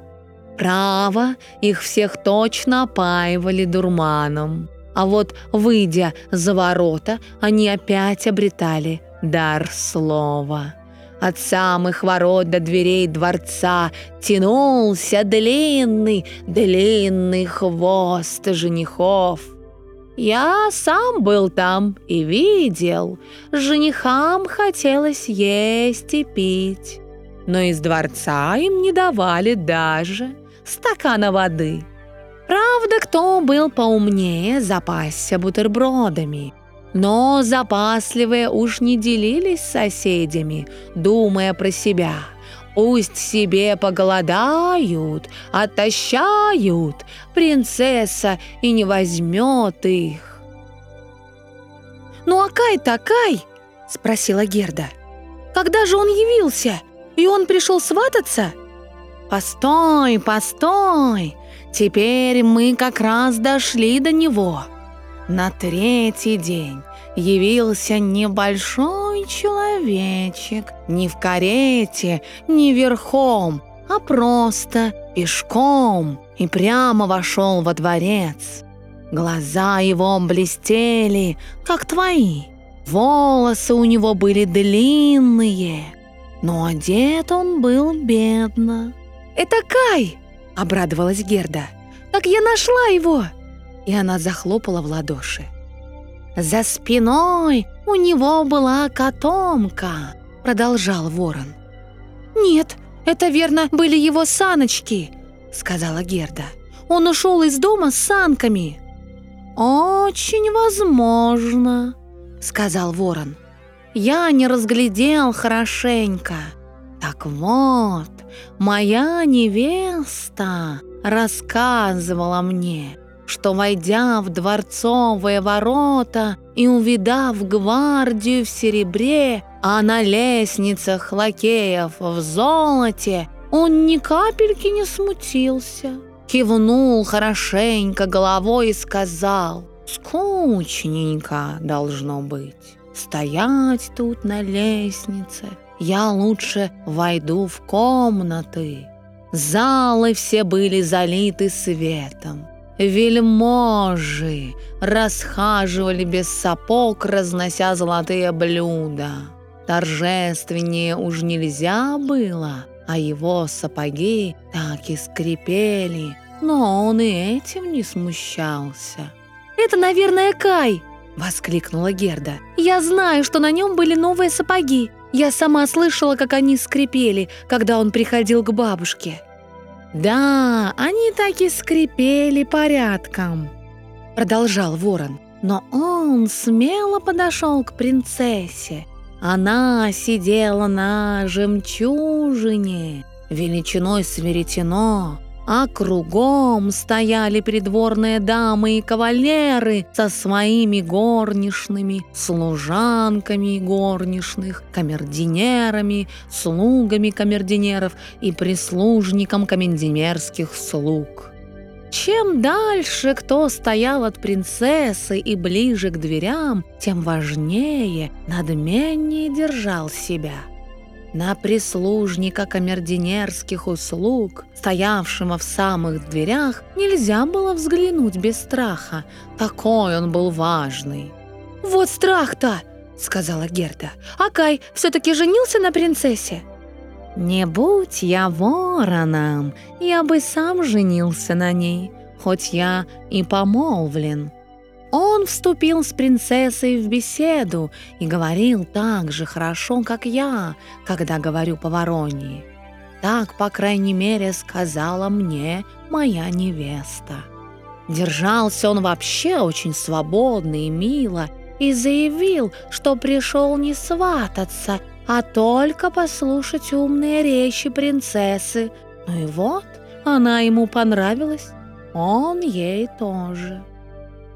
Право, их всех точно опаивали дурманом. А вот, выйдя за ворота, они опять обретали дар слова. От самых ворот до дверей дворца тянулся длинный, длинный хвост женихов. Я сам был там и видел, женихам хотелось есть и пить, но из дворца им не давали даже стакана воды. Правда, кто был поумнее, запасся бутербродами. Но запасливые уж не делились с соседями, думая про себя. Пусть себе поголодают, отощают, принцесса и не возьмет их. «Ну а Кай-то Кай?» – спросила Герда. «Когда же он явился? И он пришел свататься?» «Постой, постой! Теперь мы как раз дошли до него!» На третий день явился небольшой человечек, не в карете, не верхом, а просто пешком и прямо вошел во дворец. Глаза его блестели, как твои. Волосы у него были длинные, но одет он был бедно. «Это Кай!» – обрадовалась Герда. «Так я нашла его!» И она захлопала в ладоши. «За спиной у него была котомка», – продолжал ворон. «Нет, это верно были его саночки», – сказала Герда. «Он ушел из дома с санками». «Очень возможно», – сказал ворон. «Я не разглядел хорошенько. Так вот, моя невеста рассказывала мне, что, войдя в дворцовые ворота и увидав гвардию в серебре, а на лестницах лакеев в золоте, он ни капельки не смутился. Кивнул хорошенько головой и сказал, «Скучненько должно быть, стоять тут на лестнице, я лучше войду в комнаты. Залы все были залиты светом. Вельможи расхаживали без сапог, разнося золотые блюда. Торжественнее уж нельзя было, а его сапоги так и скрипели, но он и этим не смущался. «Это, наверное, Кай!» — воскликнула Герда. «Я знаю, что на нем были новые сапоги. Я сама слышала, как они скрипели, когда он приходил к бабушке». «Да, они так и скрипели порядком», — продолжал ворон. Но он смело подошел к принцессе. Она сидела на жемчужине, величиной с веретено, а кругом стояли придворные дамы и кавалеры со своими горничными, служанками горничных, камердинерами, слугами камердинеров и прислужником комендинерских слуг. Чем дальше кто стоял от принцессы и ближе к дверям, тем важнее, надменнее держал себя. На прислужника камердинерских услуг, стоявшего в самых дверях, нельзя было взглянуть без страха. Такой он был важный. «Вот страх-то!» — сказала Герда. «А Кай все-таки женился на принцессе?» «Не будь я вороном, я бы сам женился на ней, хоть я и помолвлен». Он вступил с принцессой в беседу и говорил так же хорошо, как я, когда говорю по вороньи. Так, по крайней мере, сказала мне моя невеста. Держался он вообще очень свободно и мило и заявил, что пришел не свататься, а только послушать умные речи принцессы. Ну и вот, она ему понравилась, он ей тоже.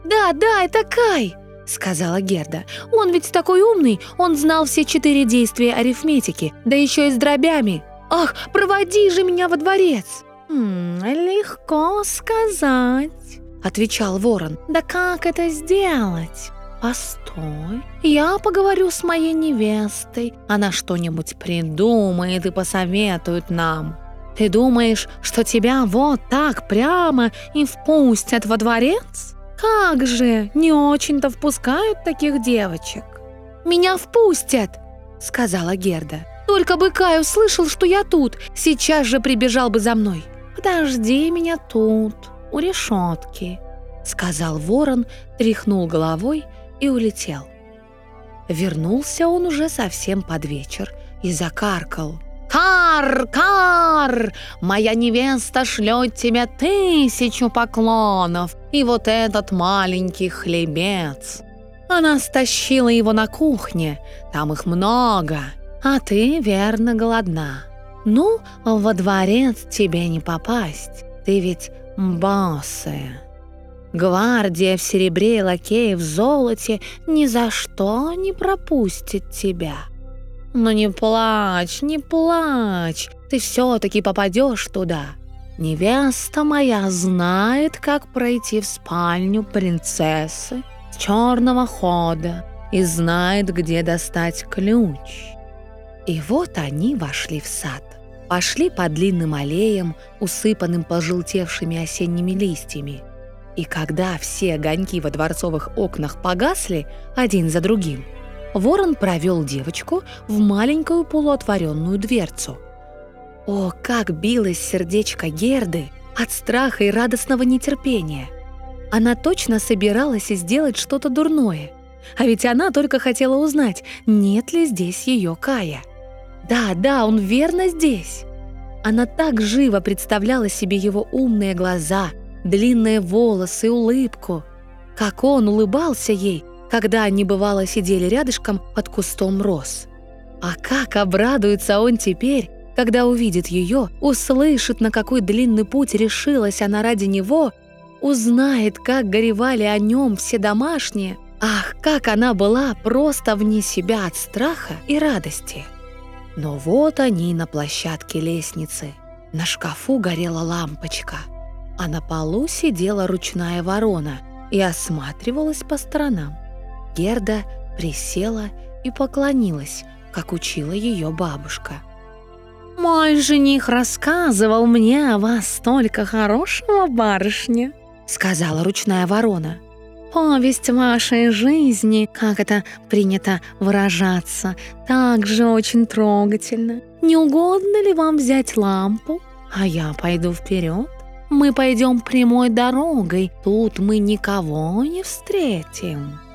«Да, да, это Кай!» — сказала Герда. «Он ведь такой умный, он знал все четыре действия арифметики, да еще и с дробями. Ах, проводи же меня во дворец!» «М легко сказать», — отвечал ворон. «Да как это сделать?» «Постой, я поговорю с моей невестой. Она что-нибудь придумает и посоветует нам. Ты думаешь, что тебя вот так прямо и впустят во дворец?» Как же, не очень-то впускают таких девочек. Меня впустят, сказала Герда. Только бы Кай услышал, что я тут, сейчас же прибежал бы за мной. Подожди меня тут, у решетки, сказал ворон, тряхнул головой и улетел. Вернулся он уже совсем под вечер и закаркал. «Кар, кар! Моя невеста шлет тебе тысячу поклонов, и вот этот маленький хлебец. Она стащила его на кухне, там их много, а ты, верно, голодна. Ну, во дворец тебе не попасть, ты ведь боссы. Гвардия в серебре и лакеи в золоте ни за что не пропустит тебя». Но не плачь, не плачь, ты все-таки попадешь туда. Невеста моя знает, как пройти в спальню принцессы с черного хода и знает, где достать ключ. И вот они вошли в сад. Пошли по длинным аллеям, усыпанным пожелтевшими осенними листьями. И когда все огоньки во дворцовых окнах погасли один за другим – Ворон провел девочку в маленькую полуотворенную дверцу. О, как билось сердечко Герды от страха и радостного нетерпения! Она точно собиралась сделать что-то дурное. А ведь она только хотела узнать, нет ли здесь ее Кая. Да, да, он верно здесь. Она так живо представляла себе его умные глаза, длинные волосы, улыбку. Как он улыбался ей, когда они бывало сидели рядышком под кустом роз. А как обрадуется он теперь, когда увидит ее, услышит, на какой длинный путь решилась она ради него, узнает, как горевали о нем все домашние. Ах, как она была просто вне себя от страха и радости. Но вот они на площадке лестницы. На шкафу горела лампочка, а на полу сидела ручная ворона и осматривалась по сторонам. Герда присела и поклонилась, как учила ее бабушка. «Мой жених рассказывал мне о вас столько хорошего, барышня», — сказала ручная ворона. «Повесть вашей жизни, как это принято выражаться, также очень трогательно. Не угодно ли вам взять лампу? А я пойду вперед. Мы пойдем прямой дорогой, тут мы никого не встретим».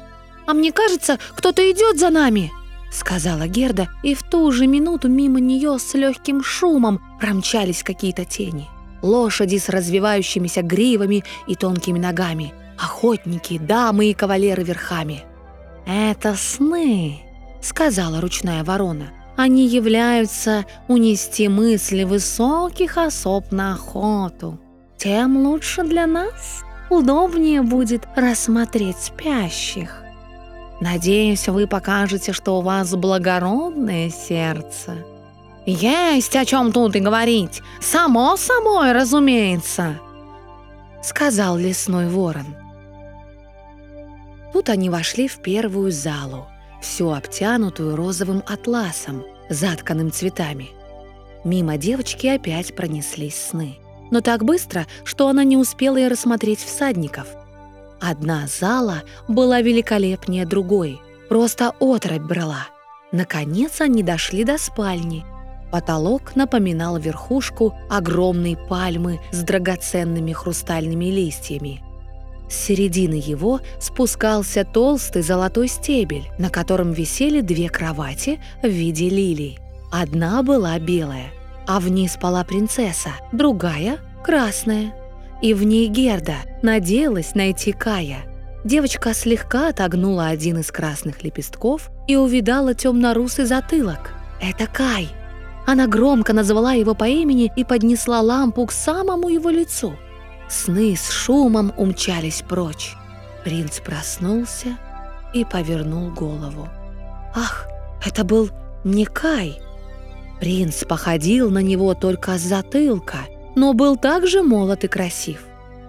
«А мне кажется, кто-то идет за нами!» Сказала Герда, и в ту же минуту мимо нее с легким шумом промчались какие-то тени. Лошади с развивающимися гривами и тонкими ногами, охотники, дамы и кавалеры верхами. «Это сны», — сказала ручная ворона. «Они являются унести мысли высоких особ на охоту. Тем лучше для нас, удобнее будет рассмотреть спящих». Надеюсь, вы покажете, что у вас благородное сердце. Есть о чем тут и говорить. Само собой, разумеется. — сказал лесной ворон. Тут они вошли в первую залу, всю обтянутую розовым атласом, затканным цветами. Мимо девочки опять пронеслись сны. Но так быстро, что она не успела и рассмотреть всадников. Одна зала была великолепнее другой, просто отрыбь брала. Наконец они дошли до спальни. Потолок напоминал верхушку огромной пальмы с драгоценными хрустальными листьями. С середины его спускался толстый золотой стебель, на котором висели две кровати в виде лилий. Одна была белая, а в ней спала принцесса, другая — красная. И в ней Герда надеялась найти Кая. Девочка слегка отогнула один из красных лепестков и увидала темно-русый затылок. «Это Кай!» Она громко назвала его по имени и поднесла лампу к самому его лицу. Сны с шумом умчались прочь. Принц проснулся и повернул голову. Ах, это был не Кай! Принц походил на него только с затылка, но был также молод и красив.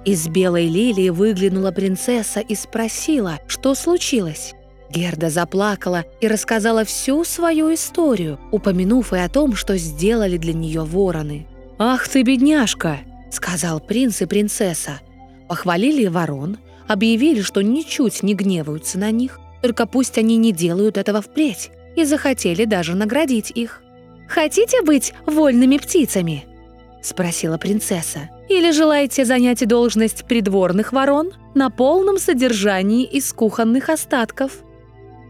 Из белой лилии выглянула принцесса и спросила, что случилось. Герда заплакала и рассказала всю свою историю, упомянув и о том, что сделали для нее вороны. «Ах ты, бедняжка!» — сказал принц и принцесса. Похвалили ворон, объявили, что ничуть не гневаются на них, только пусть они не делают этого впредь, и захотели даже наградить их. «Хотите быть вольными птицами?» — спросила принцесса. «Или желаете занять должность придворных ворон на полном содержании из кухонных остатков?»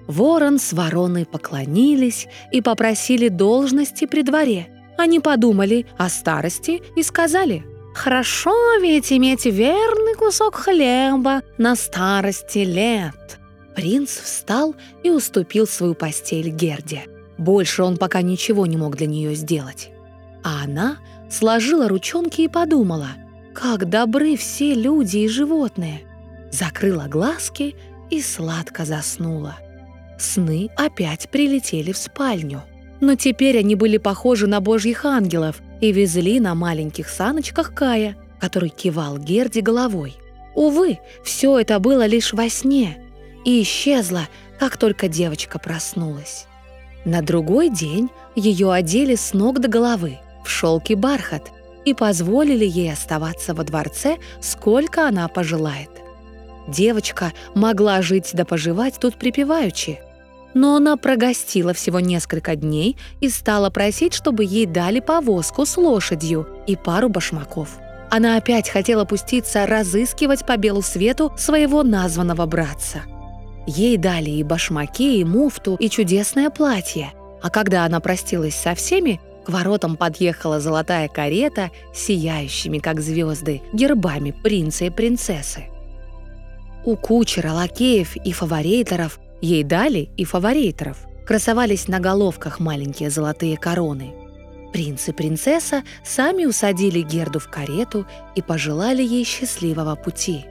Ворон с вороной поклонились и попросили должности при дворе. Они подумали о старости и сказали, «Хорошо ведь иметь верный кусок хлеба на старости лет». Принц встал и уступил свою постель Герде. Больше он пока ничего не мог для нее сделать. А она сложила ручонки и подумала, как добры все люди и животные. Закрыла глазки и сладко заснула. Сны опять прилетели в спальню. Но теперь они были похожи на божьих ангелов и везли на маленьких саночках Кая, который кивал Герди головой. Увы, все это было лишь во сне и исчезло, как только девочка проснулась. На другой день ее одели с ног до головы в шелк бархат и позволили ей оставаться во дворце, сколько она пожелает. Девочка могла жить да поживать тут припеваючи – но она прогостила всего несколько дней и стала просить, чтобы ей дали повозку с лошадью и пару башмаков. Она опять хотела пуститься разыскивать по белу свету своего названного братца. Ей дали и башмаки, и муфту, и чудесное платье. А когда она простилась со всеми, к воротам подъехала золотая карета, сияющими, как звезды, гербами принца и принцессы. У кучера, лакеев и фавориторов Ей дали и фавориторов. Красовались на головках маленькие золотые короны. Принц и принцесса сами усадили Герду в карету и пожелали ей счастливого пути.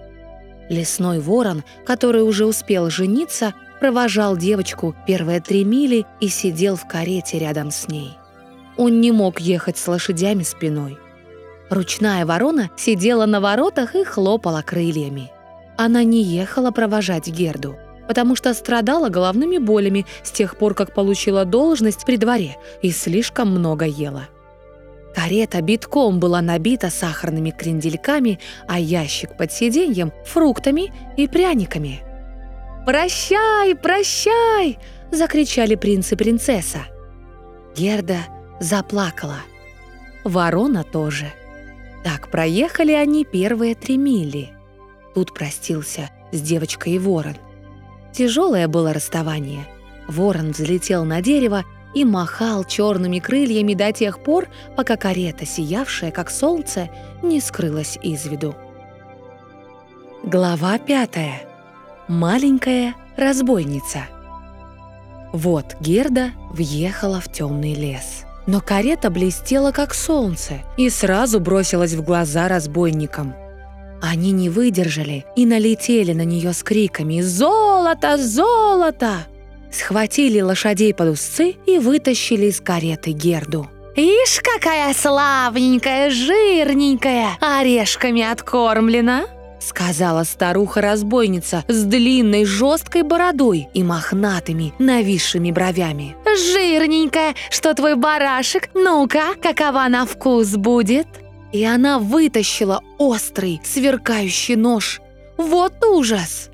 Лесной ворон, который уже успел жениться, провожал девочку первые три мили и сидел в карете рядом с ней. Он не мог ехать с лошадями спиной. Ручная ворона сидела на воротах и хлопала крыльями. Она не ехала провожать Герду – потому что страдала головными болями с тех пор, как получила должность при дворе и слишком много ела. Карета битком была набита сахарными крендельками, а ящик под сиденьем – фруктами и пряниками. «Прощай, прощай!» – закричали принц и принцесса. Герда заплакала. Ворона тоже. Так проехали они первые три мили. Тут простился с девочкой и ворон – Тяжелое было расставание. Ворон взлетел на дерево и махал черными крыльями до тех пор, пока карета, сиявшая как солнце, не скрылась из виду. Глава пятая. Маленькая разбойница. Вот Герда въехала в темный лес. Но карета блестела, как солнце, и сразу бросилась в глаза разбойникам – они не выдержали и налетели на нее с криками «Золото! Золото!» Схватили лошадей под узцы и вытащили из кареты Герду. «Ишь, какая славненькая, жирненькая, орешками откормлена!» Сказала старуха-разбойница с длинной жесткой бородой и мохнатыми нависшими бровями. «Жирненькая, что твой барашек? Ну-ка, какова на вкус будет?» И она вытащила острый, сверкающий нож. «Вот ужас!»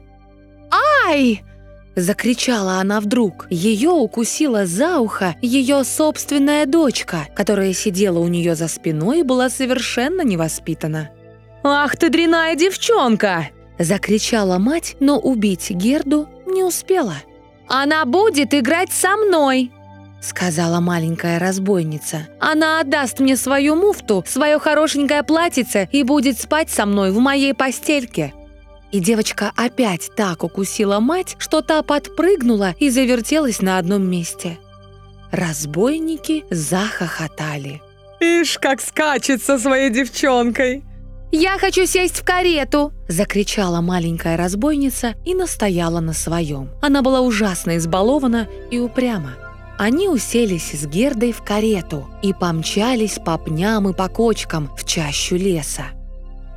«Ай!» Закричала она вдруг. Ее укусила за ухо ее собственная дочка, которая сидела у нее за спиной и была совершенно невоспитана. «Ах ты дряная девчонка!» Закричала мать, но убить Герду не успела. «Она будет играть со мной!» Сказала маленькая разбойница. «Она отдаст мне свою муфту, свое хорошенькое платьице и будет спать со мной в моей постельке!» И девочка опять так укусила мать, что та подпрыгнула и завертелась на одном месте. Разбойники захохотали. «Ишь, как скачет со своей девчонкой!» «Я хочу сесть в карету!» – закричала маленькая разбойница и настояла на своем. Она была ужасно избалована и упряма. Они уселись с Гердой в карету и помчались по пням и по кочкам в чащу леса.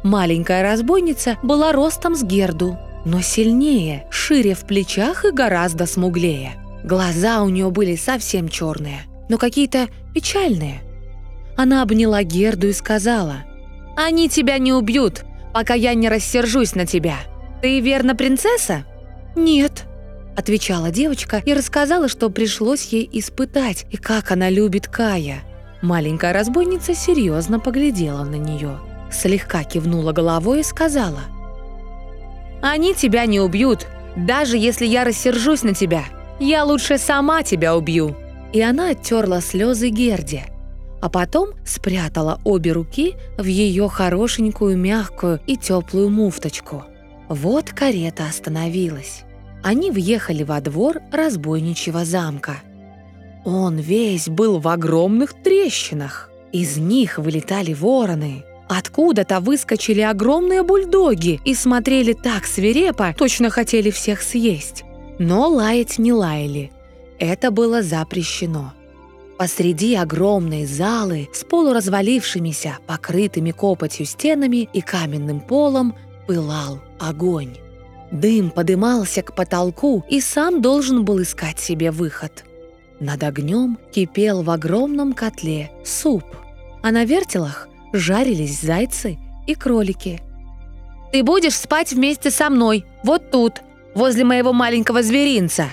Маленькая разбойница была ростом с Герду, но сильнее, шире в плечах и гораздо смуглее. Глаза у нее были совсем черные, но какие-то печальные. Она обняла Герду и сказала, «Они тебя не убьют, пока я не рассержусь на тебя. Ты верно принцесса?» «Нет», — отвечала девочка и рассказала, что пришлось ей испытать и как она любит Кая. Маленькая разбойница серьезно поглядела на нее слегка кивнула головой и сказала. «Они тебя не убьют, даже если я рассержусь на тебя. Я лучше сама тебя убью». И она оттерла слезы Герде, а потом спрятала обе руки в ее хорошенькую, мягкую и теплую муфточку. Вот карета остановилась. Они въехали во двор разбойничьего замка. Он весь был в огромных трещинах. Из них вылетали вороны, Откуда-то выскочили огромные бульдоги и смотрели так свирепо, точно хотели всех съесть. Но лаять не лаяли. Это было запрещено. Посреди огромной залы с полуразвалившимися, покрытыми копотью стенами и каменным полом пылал огонь. Дым подымался к потолку и сам должен был искать себе выход. Над огнем кипел в огромном котле суп, а на вертелах жарились зайцы и кролики. «Ты будешь спать вместе со мной, вот тут, возле моего маленького зверинца»,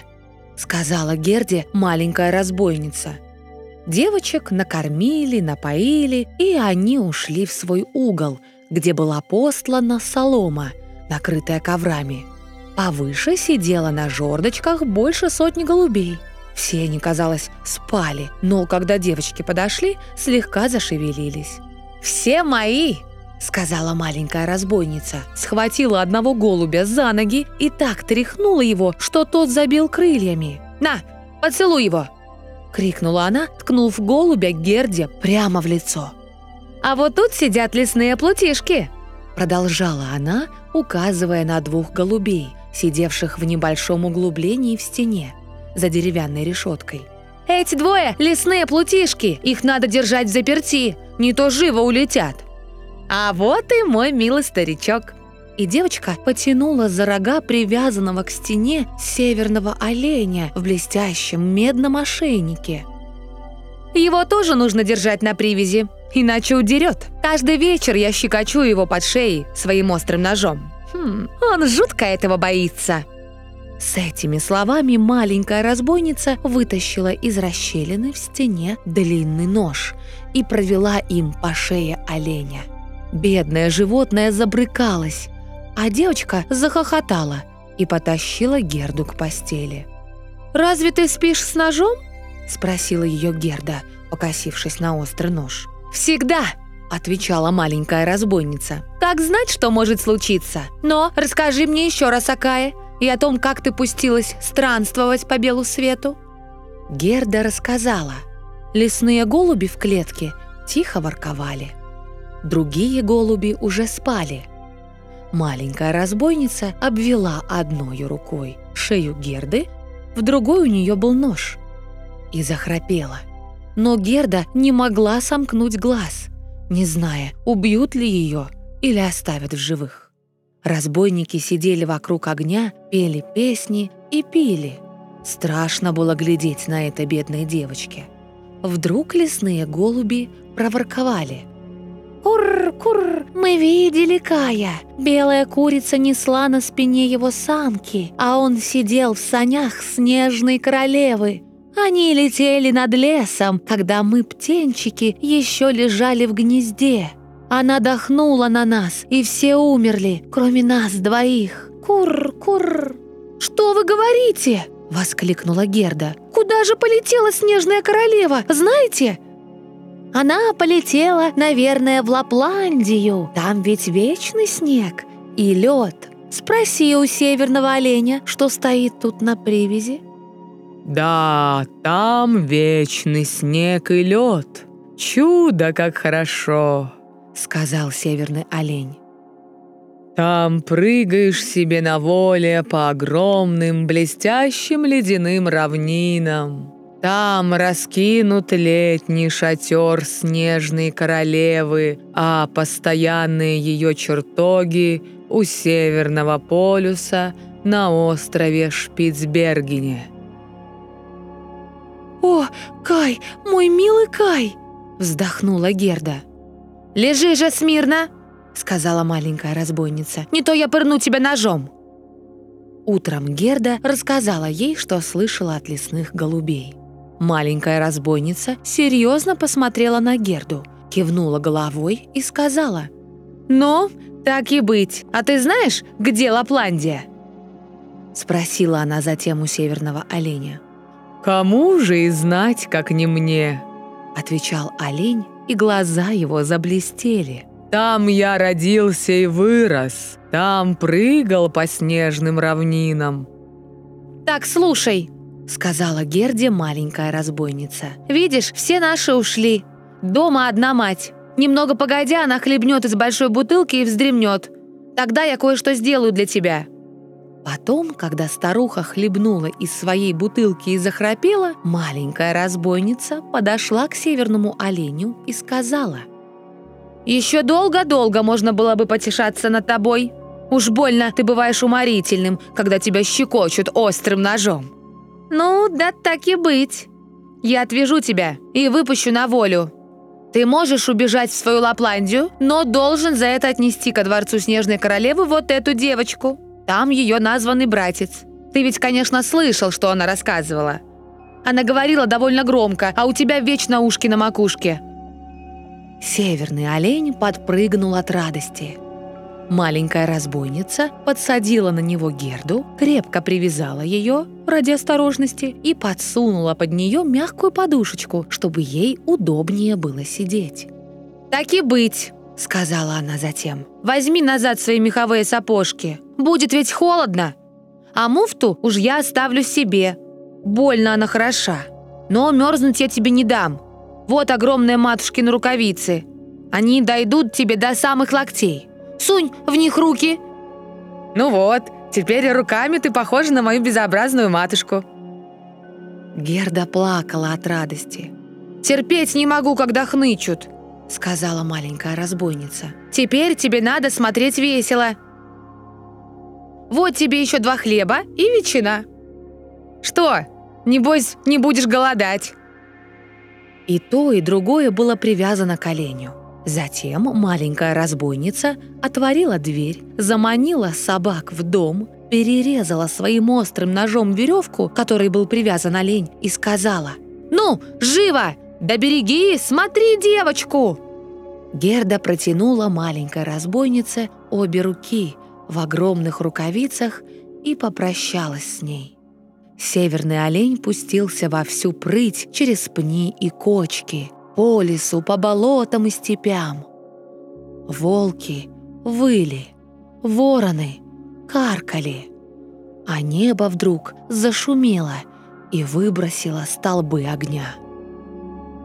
сказала Герде маленькая разбойница. Девочек накормили, напоили, и они ушли в свой угол, где была постлана солома, накрытая коврами. Повыше сидела на жердочках больше сотни голубей. Все они, казалось, спали, но когда девочки подошли, слегка зашевелились. «Все мои!» — сказала маленькая разбойница. Схватила одного голубя за ноги и так тряхнула его, что тот забил крыльями. «На, поцелуй его!» — крикнула она, ткнув голубя Герде прямо в лицо. «А вот тут сидят лесные плутишки!» Продолжала она, указывая на двух голубей, сидевших в небольшом углублении в стене, за деревянной решеткой. «Эти двое — лесные плутишки, их надо держать в заперти, не то живо улетят. А вот и мой милый старичок. И девочка потянула за рога привязанного к стене северного оленя в блестящем медном ошейнике. Его тоже нужно держать на привязи, иначе удерет. Каждый вечер я щекочу его под шеей своим острым ножом. Хм, он жутко этого боится. С этими словами маленькая разбойница вытащила из расщелины в стене длинный нож и провела им по шее оленя. Бедное животное забрыкалось, а девочка захохотала и потащила Герду к постели. «Разве ты спишь с ножом?» – спросила ее Герда, покосившись на острый нож. «Всегда!» – отвечала маленькая разбойница. «Как знать, что может случиться? Но расскажи мне еще раз, Акая, и о том, как ты пустилась странствовать по белу свету?» Герда рассказала. Лесные голуби в клетке тихо ворковали. Другие голуби уже спали. Маленькая разбойница обвела одной рукой шею Герды, в другой у нее был нож. И захрапела. но Герда не могла сомкнуть глаз, не зная, убьют ли ее или оставят в живых. Разбойники сидели вокруг огня, пели песни и пили. Страшно было глядеть на это бедной девочке. Вдруг лесные голуби проворковали. «Кур, кур, мы видели Кая. Белая курица несла на спине его самки, а он сидел в санях снежной королевы. Они летели над лесом, когда мы, птенчики, еще лежали в гнезде. Она дохнула на нас, и все умерли, кроме нас двоих. Кур, кур. «Что вы говорите?» — воскликнула Герда. «Куда же полетела снежная королева, знаете?» «Она полетела, наверное, в Лапландию. Там ведь вечный снег и лед. Спроси у северного оленя, что стоит тут на привязи». Да, там вечный снег и лед. Чудо, как хорошо, сказал северный олень. Там прыгаешь себе на воле по огромным блестящим ледяным равнинам. Там раскинут летний шатер снежной королевы, а постоянные ее чертоги у Северного полюса на острове Шпицбергене. «О, Кай, мой милый Кай!» — вздохнула Герда. «Лежи же смирно!» — сказала маленькая разбойница. «Не то я пырну тебя ножом!» Утром Герда рассказала ей, что слышала от лесных голубей. Маленькая разбойница серьезно посмотрела на Герду, кивнула головой и сказала. «Ну, так и быть. А ты знаешь, где Лапландия?» Спросила она затем у северного оленя. «Кому же и знать, как не мне?» Отвечал олень, и глаза его заблестели. «Там я родился и вырос, там прыгал по снежным равнинам». «Так, слушай», — сказала Герде маленькая разбойница. «Видишь, все наши ушли. Дома одна мать. Немного погодя, она хлебнет из большой бутылки и вздремнет. Тогда я кое-что сделаю для тебя». Потом, когда старуха хлебнула из своей бутылки и захрапела, маленькая разбойница подошла к северному оленю и сказала. «Еще долго-долго можно было бы потешаться над тобой. Уж больно ты бываешь уморительным, когда тебя щекочут острым ножом. Ну, да так и быть. Я отвяжу тебя и выпущу на волю. Ты можешь убежать в свою Лапландию, но должен за это отнести ко дворцу Снежной Королевы вот эту девочку». Там ее названный братец. Ты ведь, конечно, слышал, что она рассказывала. Она говорила довольно громко, а у тебя вечно ушки на макушке». Северный олень подпрыгнул от радости. Маленькая разбойница подсадила на него Герду, крепко привязала ее ради осторожности и подсунула под нее мягкую подушечку, чтобы ей удобнее было сидеть. «Так и быть», — сказала она затем. «Возьми назад свои меховые сапожки. Будет ведь холодно. А муфту уж я оставлю себе. Больно она хороша. Но мерзнуть я тебе не дам. Вот огромные матушкины рукавицы. Они дойдут тебе до самых локтей. Сунь в них руки». «Ну вот, теперь руками ты похожа на мою безобразную матушку». Герда плакала от радости. «Терпеть не могу, когда хнычут», — сказала маленькая разбойница. «Теперь тебе надо смотреть весело». Вот тебе еще два хлеба и ветчина. Что, небось, не будешь голодать?» И то, и другое было привязано к оленю. Затем маленькая разбойница отворила дверь, заманила собак в дом, перерезала своим острым ножом веревку, которой был привязан олень, и сказала «Ну, живо! Да береги, смотри девочку!» Герда протянула маленькой разбойнице обе руки – в огромных рукавицах и попрощалась с ней. Северный олень пустился во всю прыть через пни и кочки, по лесу, по болотам и степям. Волки выли, вороны каркали, а небо вдруг зашумело и выбросило столбы огня.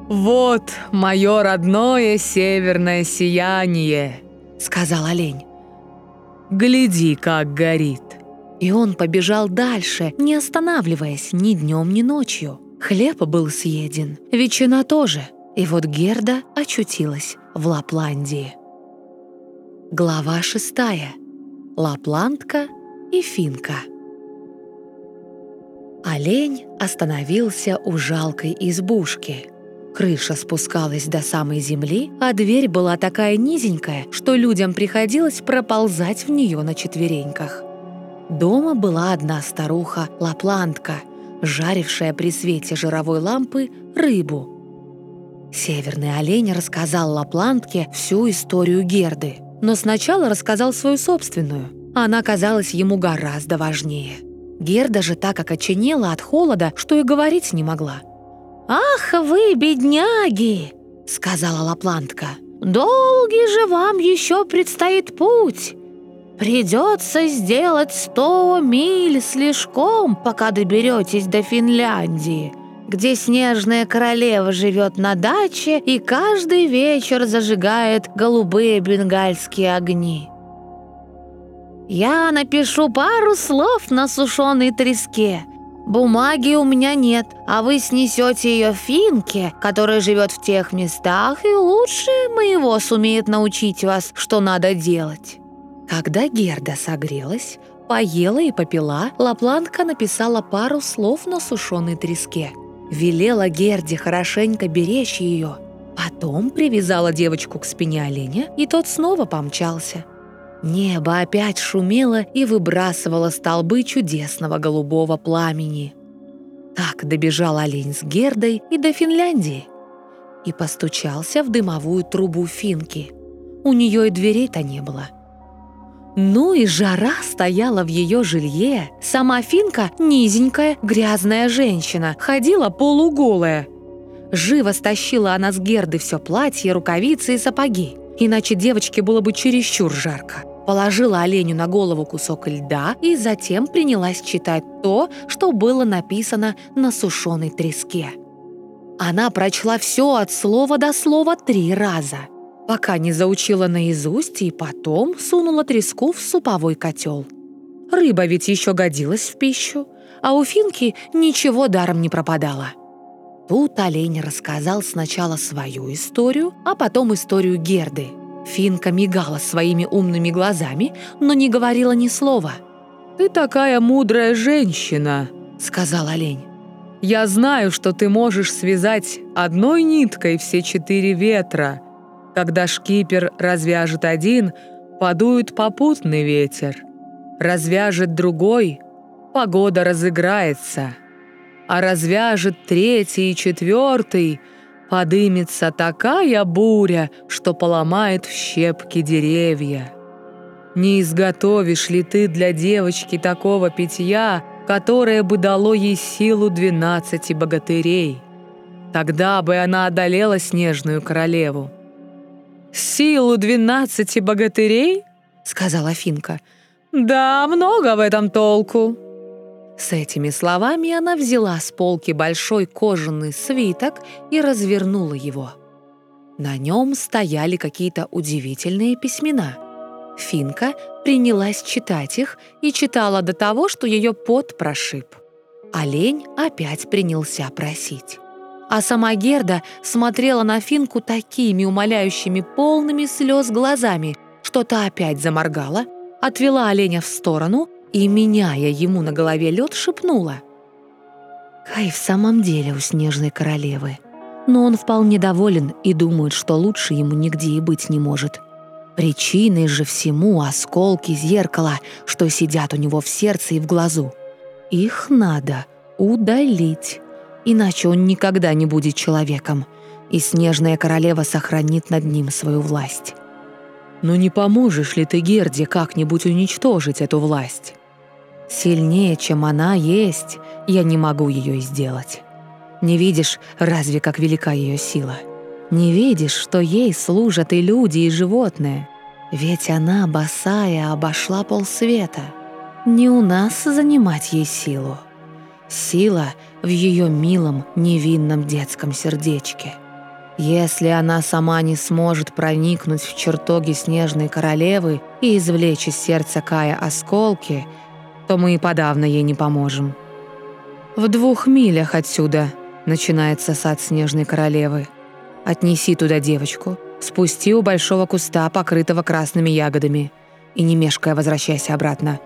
«Вот мое родное северное сияние», — сказал олень. Гляди, как горит!» И он побежал дальше, не останавливаясь ни днем, ни ночью. Хлеб был съеден, ветчина тоже, и вот Герда очутилась в Лапландии. Глава шестая. Лапландка и финка. Олень остановился у жалкой избушки. Крыша спускалась до самой земли, а дверь была такая низенькая, что людям приходилось проползать в нее на четвереньках. Дома была одна старуха Лапландка, жарившая при свете жировой лампы рыбу. Северный олень рассказал Лапландке всю историю Герды, но сначала рассказал свою собственную. Она казалась ему гораздо важнее – Герда же так окоченела от холода, что и говорить не могла. «Ах вы, бедняги!» — сказала Лаплантка. «Долгий же вам еще предстоит путь. Придется сделать сто миль слишком, пока доберетесь до Финляндии, где снежная королева живет на даче и каждый вечер зажигает голубые бенгальские огни. Я напишу пару слов на сушеной треске. Бумаги у меня нет, а вы снесете ее Финке, которая живет в тех местах и лучше моего сумеет научить вас, что надо делать». Когда Герда согрелась, поела и попила, Лапландка написала пару слов на сушеной треске. Велела Герде хорошенько беречь ее. Потом привязала девочку к спине оленя, и тот снова помчался – Небо опять шумело и выбрасывало столбы чудесного голубого пламени. Так добежал олень с Гердой и до Финляндии. И постучался в дымовую трубу Финки. У нее и дверей-то не было. Ну и жара стояла в ее жилье. Сама Финка, низенькая, грязная женщина, ходила полуголая. Живо стащила она с Герды все платье, рукавицы и сапоги. Иначе девочке было бы чересчур жарко положила оленю на голову кусок льда и затем принялась читать то, что было написано на сушеной треске. Она прочла все от слова до слова три раза, пока не заучила наизусть и потом сунула треску в суповой котел. Рыба ведь еще годилась в пищу, а у Финки ничего даром не пропадало. Тут олень рассказал сначала свою историю, а потом историю Герды – Финка мигала своими умными глазами, но не говорила ни слова. «Ты такая мудрая женщина», — сказал олень. «Я знаю, что ты можешь связать одной ниткой все четыре ветра. Когда шкипер развяжет один, подует попутный ветер. Развяжет другой, погода разыграется. А развяжет третий и четвертый — подымется такая буря, что поломает в щепки деревья. Не изготовишь ли ты для девочки такого питья, которое бы дало ей силу двенадцати богатырей? Тогда бы она одолела снежную королеву. «Силу двенадцати богатырей?» — сказала Финка. «Да, много в этом толку». С этими словами она взяла с полки большой кожаный свиток и развернула его. На нем стояли какие-то удивительные письмена. Финка принялась читать их и читала до того, что ее пот прошиб. Олень опять принялся просить. А сама Герда смотрела на Финку такими умоляющими, полными слез глазами, что та опять заморгала, отвела оленя в сторону и, меняя ему на голове лед, шепнула. «Кай в самом деле у снежной королевы, но он вполне доволен и думает, что лучше ему нигде и быть не может. Причиной же всему осколки зеркала, что сидят у него в сердце и в глазу. Их надо удалить, иначе он никогда не будет человеком, и снежная королева сохранит над ним свою власть». «Но не поможешь ли ты Герде как-нибудь уничтожить эту власть?» Сильнее, чем она есть, я не могу ее сделать. Не видишь, разве как велика ее сила? Не видишь, что ей служат и люди, и животные? Ведь она, босая, обошла полсвета. Не у нас занимать ей силу. Сила в ее милом, невинном детском сердечке. Если она сама не сможет проникнуть в чертоги снежной королевы и извлечь из сердца Кая осколки — то мы и подавно ей не поможем. В двух милях отсюда начинается сад Снежной Королевы. Отнеси туда девочку, спусти у большого куста, покрытого красными ягодами, и не мешкая возвращайся обратно».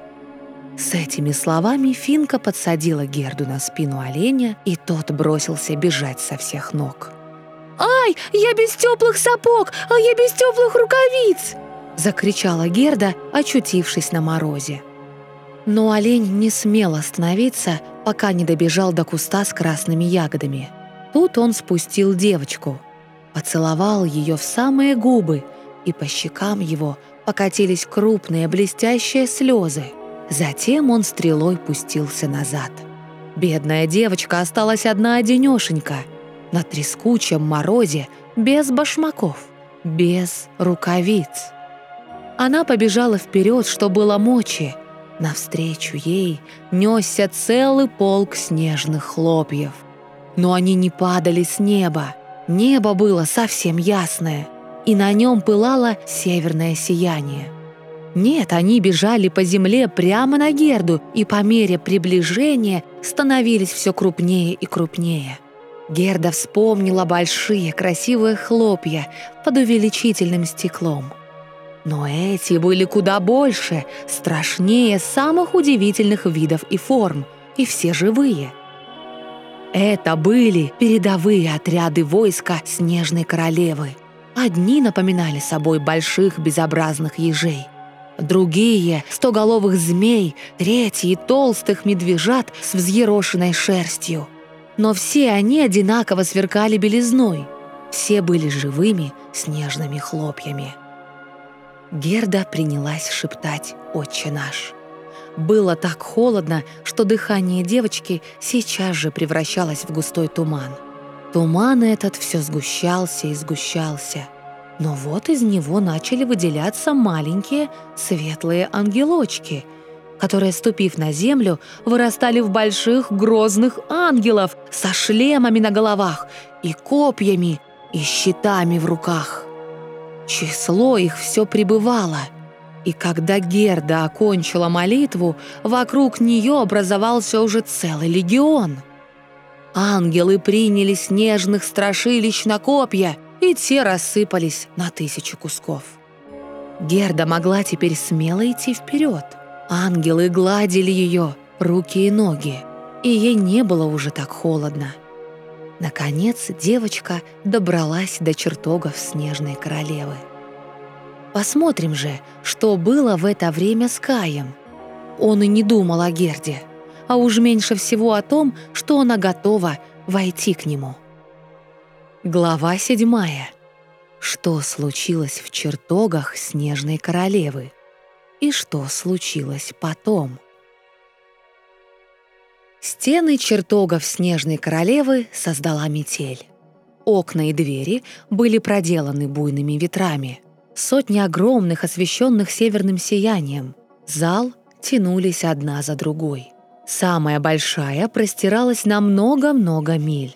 С этими словами Финка подсадила Герду на спину оленя, и тот бросился бежать со всех ног. «Ай, я без теплых сапог, а я без теплых рукавиц!» Закричала Герда, очутившись на морозе. Но олень не смел остановиться, пока не добежал до куста с красными ягодами. Тут он спустил девочку, поцеловал ее в самые губы, и по щекам его покатились крупные блестящие слезы. Затем он стрелой пустился назад. Бедная девочка осталась одна-одинешенька, на трескучем морозе, без башмаков, без рукавиц. Она побежала вперед, что было мочи, Навстречу ей несся целый полк снежных хлопьев. Но они не падали с неба. Небо было совсем ясное, и на нем пылало северное сияние. Нет, они бежали по земле прямо на Герду, и по мере приближения становились все крупнее и крупнее. Герда вспомнила большие красивые хлопья под увеличительным стеклом – но эти были куда больше, страшнее самых удивительных видов и форм, и все живые. Это были передовые отряды войска Снежной Королевы. Одни напоминали собой больших безобразных ежей, другие — стоголовых змей, третьи — толстых медвежат с взъерошенной шерстью. Но все они одинаково сверкали белизной. Все были живыми снежными хлопьями. Герда принялась шептать «Отче наш». Было так холодно, что дыхание девочки сейчас же превращалось в густой туман. Туман этот все сгущался и сгущался. Но вот из него начали выделяться маленькие светлые ангелочки, которые, ступив на землю, вырастали в больших грозных ангелов со шлемами на головах и копьями и щитами в руках. Число их все прибывало, и когда Герда окончила молитву, вокруг нее образовался уже целый легион. Ангелы приняли снежных страшилищ на копья, и те рассыпались на тысячи кусков. Герда могла теперь смело идти вперед. Ангелы гладили ее, руки и ноги, и ей не было уже так холодно. Наконец девочка добралась до чертогов Снежной Королевы. Посмотрим же, что было в это время с Каем. Он и не думал о Герде, а уж меньше всего о том, что она готова войти к нему. Глава седьмая. Что случилось в чертогах Снежной Королевы? И что случилось потом? Стены чертогов Снежной Королевы создала метель. Окна и двери были проделаны буйными ветрами. Сотни огромных, освещенных северным сиянием. Зал тянулись одна за другой. Самая большая простиралась на много-много миль.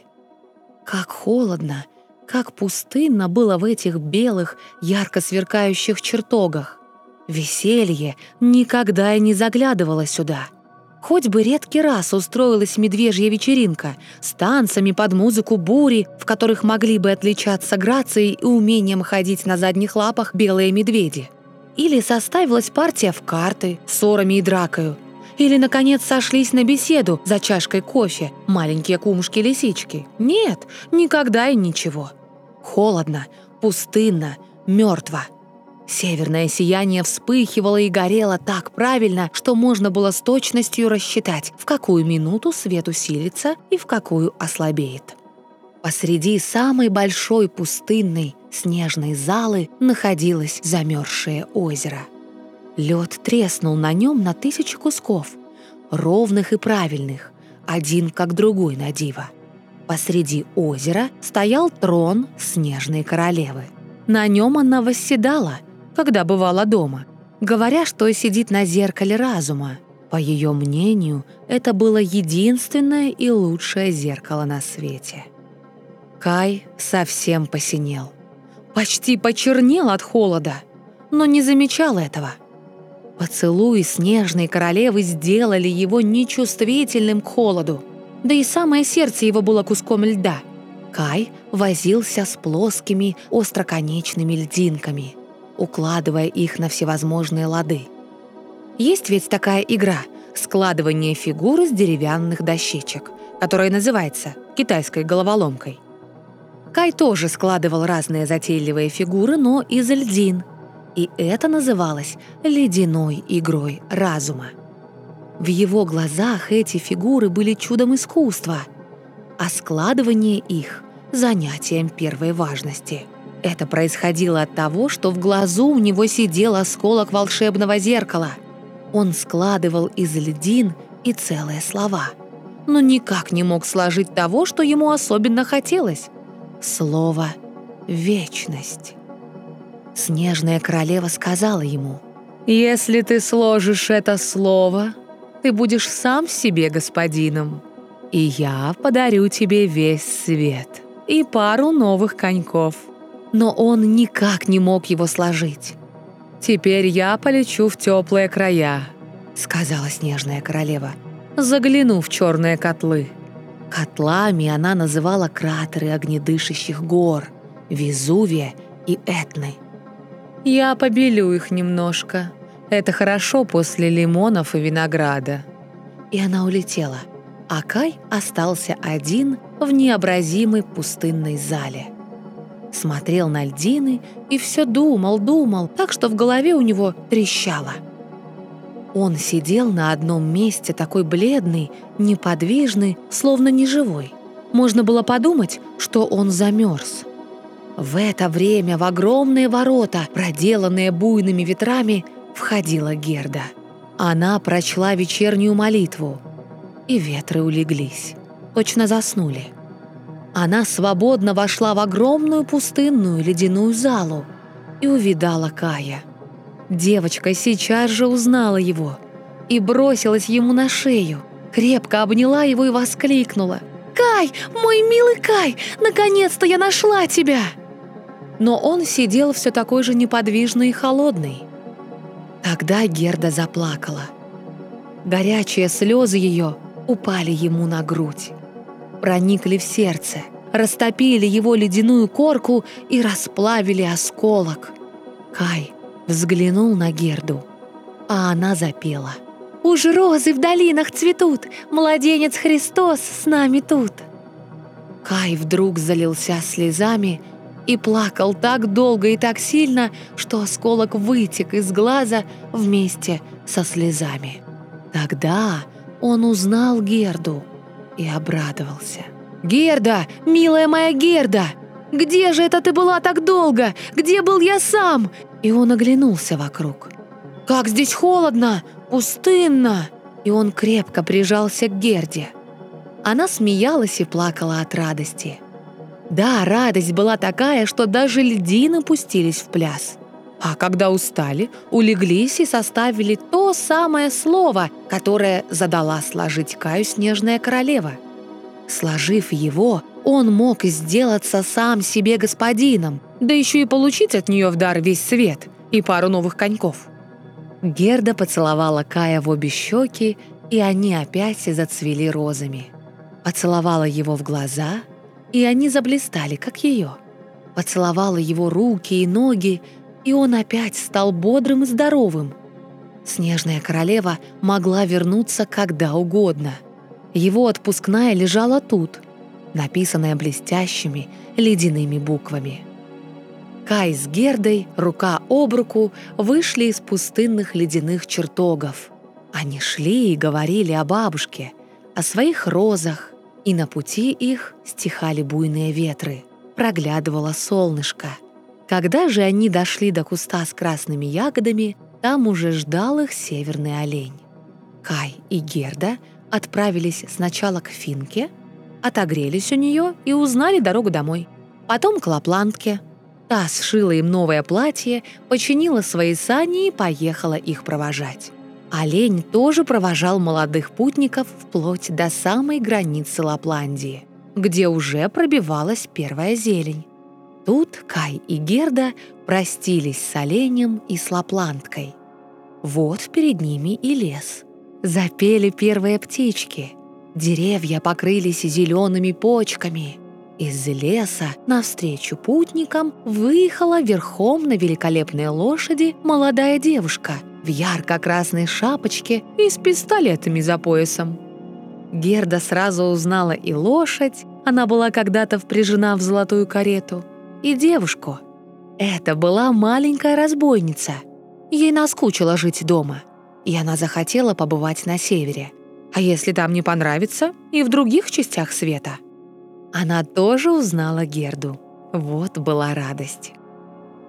Как холодно, как пустынно было в этих белых, ярко сверкающих чертогах. Веселье никогда и не заглядывало сюда — Хоть бы редкий раз устроилась медвежья вечеринка с танцами под музыку бури, в которых могли бы отличаться грацией и умением ходить на задних лапах белые медведи. Или составилась партия в карты, ссорами и дракою. Или, наконец, сошлись на беседу за чашкой кофе маленькие кумушки-лисички. Нет, никогда и ничего. Холодно, пустынно, мертво. Северное сияние вспыхивало и горело так правильно, что можно было с точностью рассчитать, в какую минуту свет усилится и в какую ослабеет. Посреди самой большой пустынной снежной залы находилось замерзшее озеро. Лед треснул на нем на тысячи кусков, ровных и правильных, один как другой на диво. Посреди озера стоял трон снежной королевы. На нем она восседала — когда бывала дома, говоря, что сидит на зеркале разума. По ее мнению, это было единственное и лучшее зеркало на свете. Кай совсем посинел. Почти почернел от холода, но не замечал этого. Поцелуи снежной королевы сделали его нечувствительным к холоду. да и самое сердце его было куском льда. Кай возился с плоскими остроконечными льдинками, укладывая их на всевозможные лады. Есть ведь такая игра — складывание фигуры с деревянных дощечек, которая называется китайской головоломкой. Кай тоже складывал разные затейливые фигуры, но из льдин, и это называлось ледяной игрой разума. В его глазах эти фигуры были чудом искусства, а складывание их — занятием первой важности. Это происходило от того, что в глазу у него сидел осколок волшебного зеркала. Он складывал из льдин и целые слова, но никак не мог сложить того, что ему особенно хотелось — слово «вечность». Снежная королева сказала ему, «Если ты сложишь это слово, ты будешь сам себе господином, и я подарю тебе весь свет и пару новых коньков». Но он никак не мог его сложить. «Теперь я полечу в теплые края», — сказала снежная королева. «Загляну в черные котлы». Котлами она называла кратеры огнедышащих гор, Везувия и Этны. «Я побелю их немножко», это хорошо после лимонов и винограда». И она улетела, а Кай остался один в необразимой пустынной зале. Смотрел на льдины и все думал, думал, так что в голове у него трещало. Он сидел на одном месте такой бледный, неподвижный, словно неживой. Можно было подумать, что он замерз. В это время в огромные ворота, проделанные буйными ветрами, входила Герда. Она прочла вечернюю молитву, и ветры улеглись, точно заснули. Она свободно вошла в огромную пустынную ледяную залу и увидала Кая. Девочка сейчас же узнала его и бросилась ему на шею, крепко обняла его и воскликнула. «Кай, мой милый Кай, наконец-то я нашла тебя!» Но он сидел все такой же неподвижный и холодный. Тогда Герда заплакала. Горячие слезы ее упали ему на грудь, проникли в сердце, растопили его ледяную корку и расплавили осколок. Кай взглянул на Герду, а она запела. «Уж розы в долинах цветут, младенец Христос с нами тут!» Кай вдруг залился слезами и плакал так долго и так сильно, что осколок вытек из глаза вместе со слезами. Тогда он узнал Герду и обрадовался. «Герда, милая моя Герда! Где же это ты была так долго? Где был я сам?» И он оглянулся вокруг. «Как здесь холодно! Пустынно!» И он крепко прижался к Герде. Она смеялась и плакала от радости – да, радость была такая, что даже льдины пустились в пляс. А когда устали, улеглись и составили то самое слово, которое задала сложить Каю снежная королева. Сложив его, он мог сделаться сам себе господином, да еще и получить от нее в дар весь свет и пару новых коньков. Герда поцеловала Кая в обе щеки, и они опять зацвели розами. Поцеловала его в глаза — и они заблистали, как ее. Поцеловала его руки и ноги, и он опять стал бодрым и здоровым. Снежная королева могла вернуться когда угодно. Его отпускная лежала тут, написанная блестящими ледяными буквами. Кай с Гердой, рука об руку, вышли из пустынных ледяных чертогов. Они шли и говорили о бабушке, о своих розах, и на пути их стихали буйные ветры, проглядывало солнышко. Когда же они дошли до куста с красными ягодами, там уже ждал их северный олень. Кай и Герда отправились сначала к Финке, отогрелись у нее и узнали дорогу домой. Потом к Лапландке. Та сшила им новое платье, починила свои сани и поехала их провожать. Олень тоже провожал молодых путников вплоть до самой границы Лапландии, где уже пробивалась первая зелень. Тут Кай и Герда простились с оленем и с лапландкой. Вот перед ними и лес. Запели первые птички. Деревья покрылись зелеными почками. Из леса навстречу путникам выехала верхом на великолепной лошади молодая девушка в ярко-красной шапочке и с пистолетами за поясом. Герда сразу узнала и лошадь, она была когда-то впряжена в золотую карету, и девушку. Это была маленькая разбойница. Ей наскучило жить дома, и она захотела побывать на севере. А если там не понравится, и в других частях света. Она тоже узнала Герду. Вот была радость.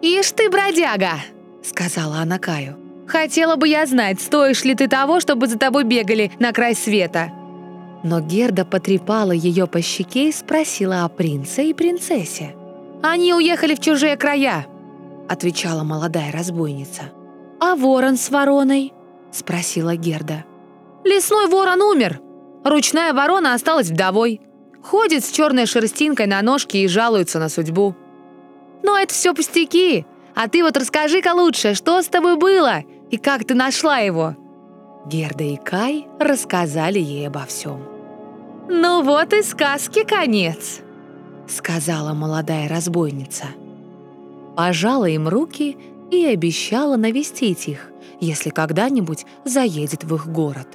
«Ишь ты, бродяга!» — сказала она Каю. «Хотела бы я знать, стоишь ли ты того, чтобы за тобой бегали на край света?» Но Герда потрепала ее по щеке и спросила о принце и принцессе. «Они уехали в чужие края», — отвечала молодая разбойница. «А ворон с вороной?» — спросила Герда. «Лесной ворон умер. Ручная ворона осталась вдовой. Ходит с черной шерстинкой на ножке и жалуется на судьбу». «Но это все пустяки. А ты вот расскажи-ка лучше, что с тобой было и как ты нашла его?» Герда и Кай рассказали ей обо всем. «Ну вот и сказки конец», — сказала молодая разбойница. Пожала им руки и обещала навестить их, если когда-нибудь заедет в их город.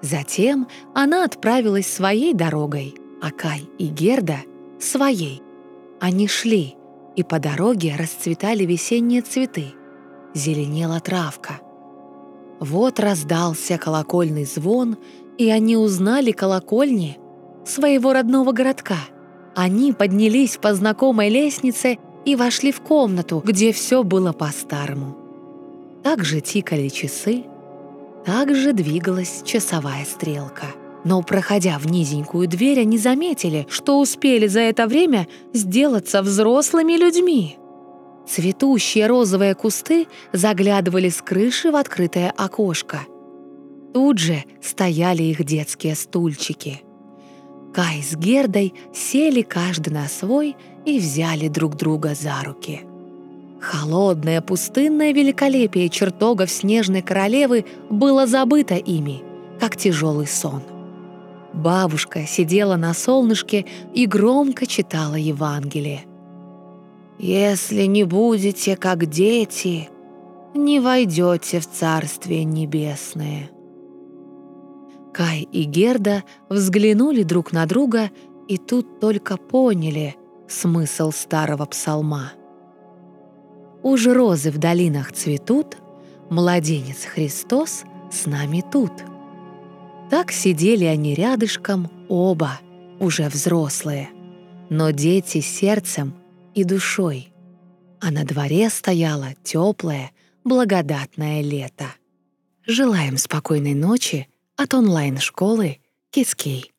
Затем она отправилась своей дорогой, а Кай и Герда — своей. Они шли, и по дороге расцветали весенние цветы, зеленела травка. Вот раздался колокольный звон, и они узнали колокольни своего родного городка. Они поднялись по знакомой лестнице и вошли в комнату, где все было по-старому. Так же тикали часы, так же двигалась часовая стрелка. Но, проходя в низенькую дверь, они заметили, что успели за это время сделаться взрослыми людьми. Цветущие розовые кусты заглядывали с крыши в открытое окошко. Тут же стояли их детские стульчики. Кай с Гердой сели каждый на свой и взяли друг друга за руки. Холодное пустынное великолепие чертогов снежной королевы было забыто ими, как тяжелый сон. Бабушка сидела на солнышке и громко читала Евангелие. «Если не будете как дети, не войдете в Царствие Небесное». Кай и Герда взглянули друг на друга и тут только поняли смысл старого псалма. Уж розы в долинах цветут, младенец Христос с нами тут. Так сидели они рядышком оба, уже взрослые, но дети сердцем и душой. А на дворе стояло теплое, благодатное лето. Желаем спокойной ночи от онлайн-школы Кискей.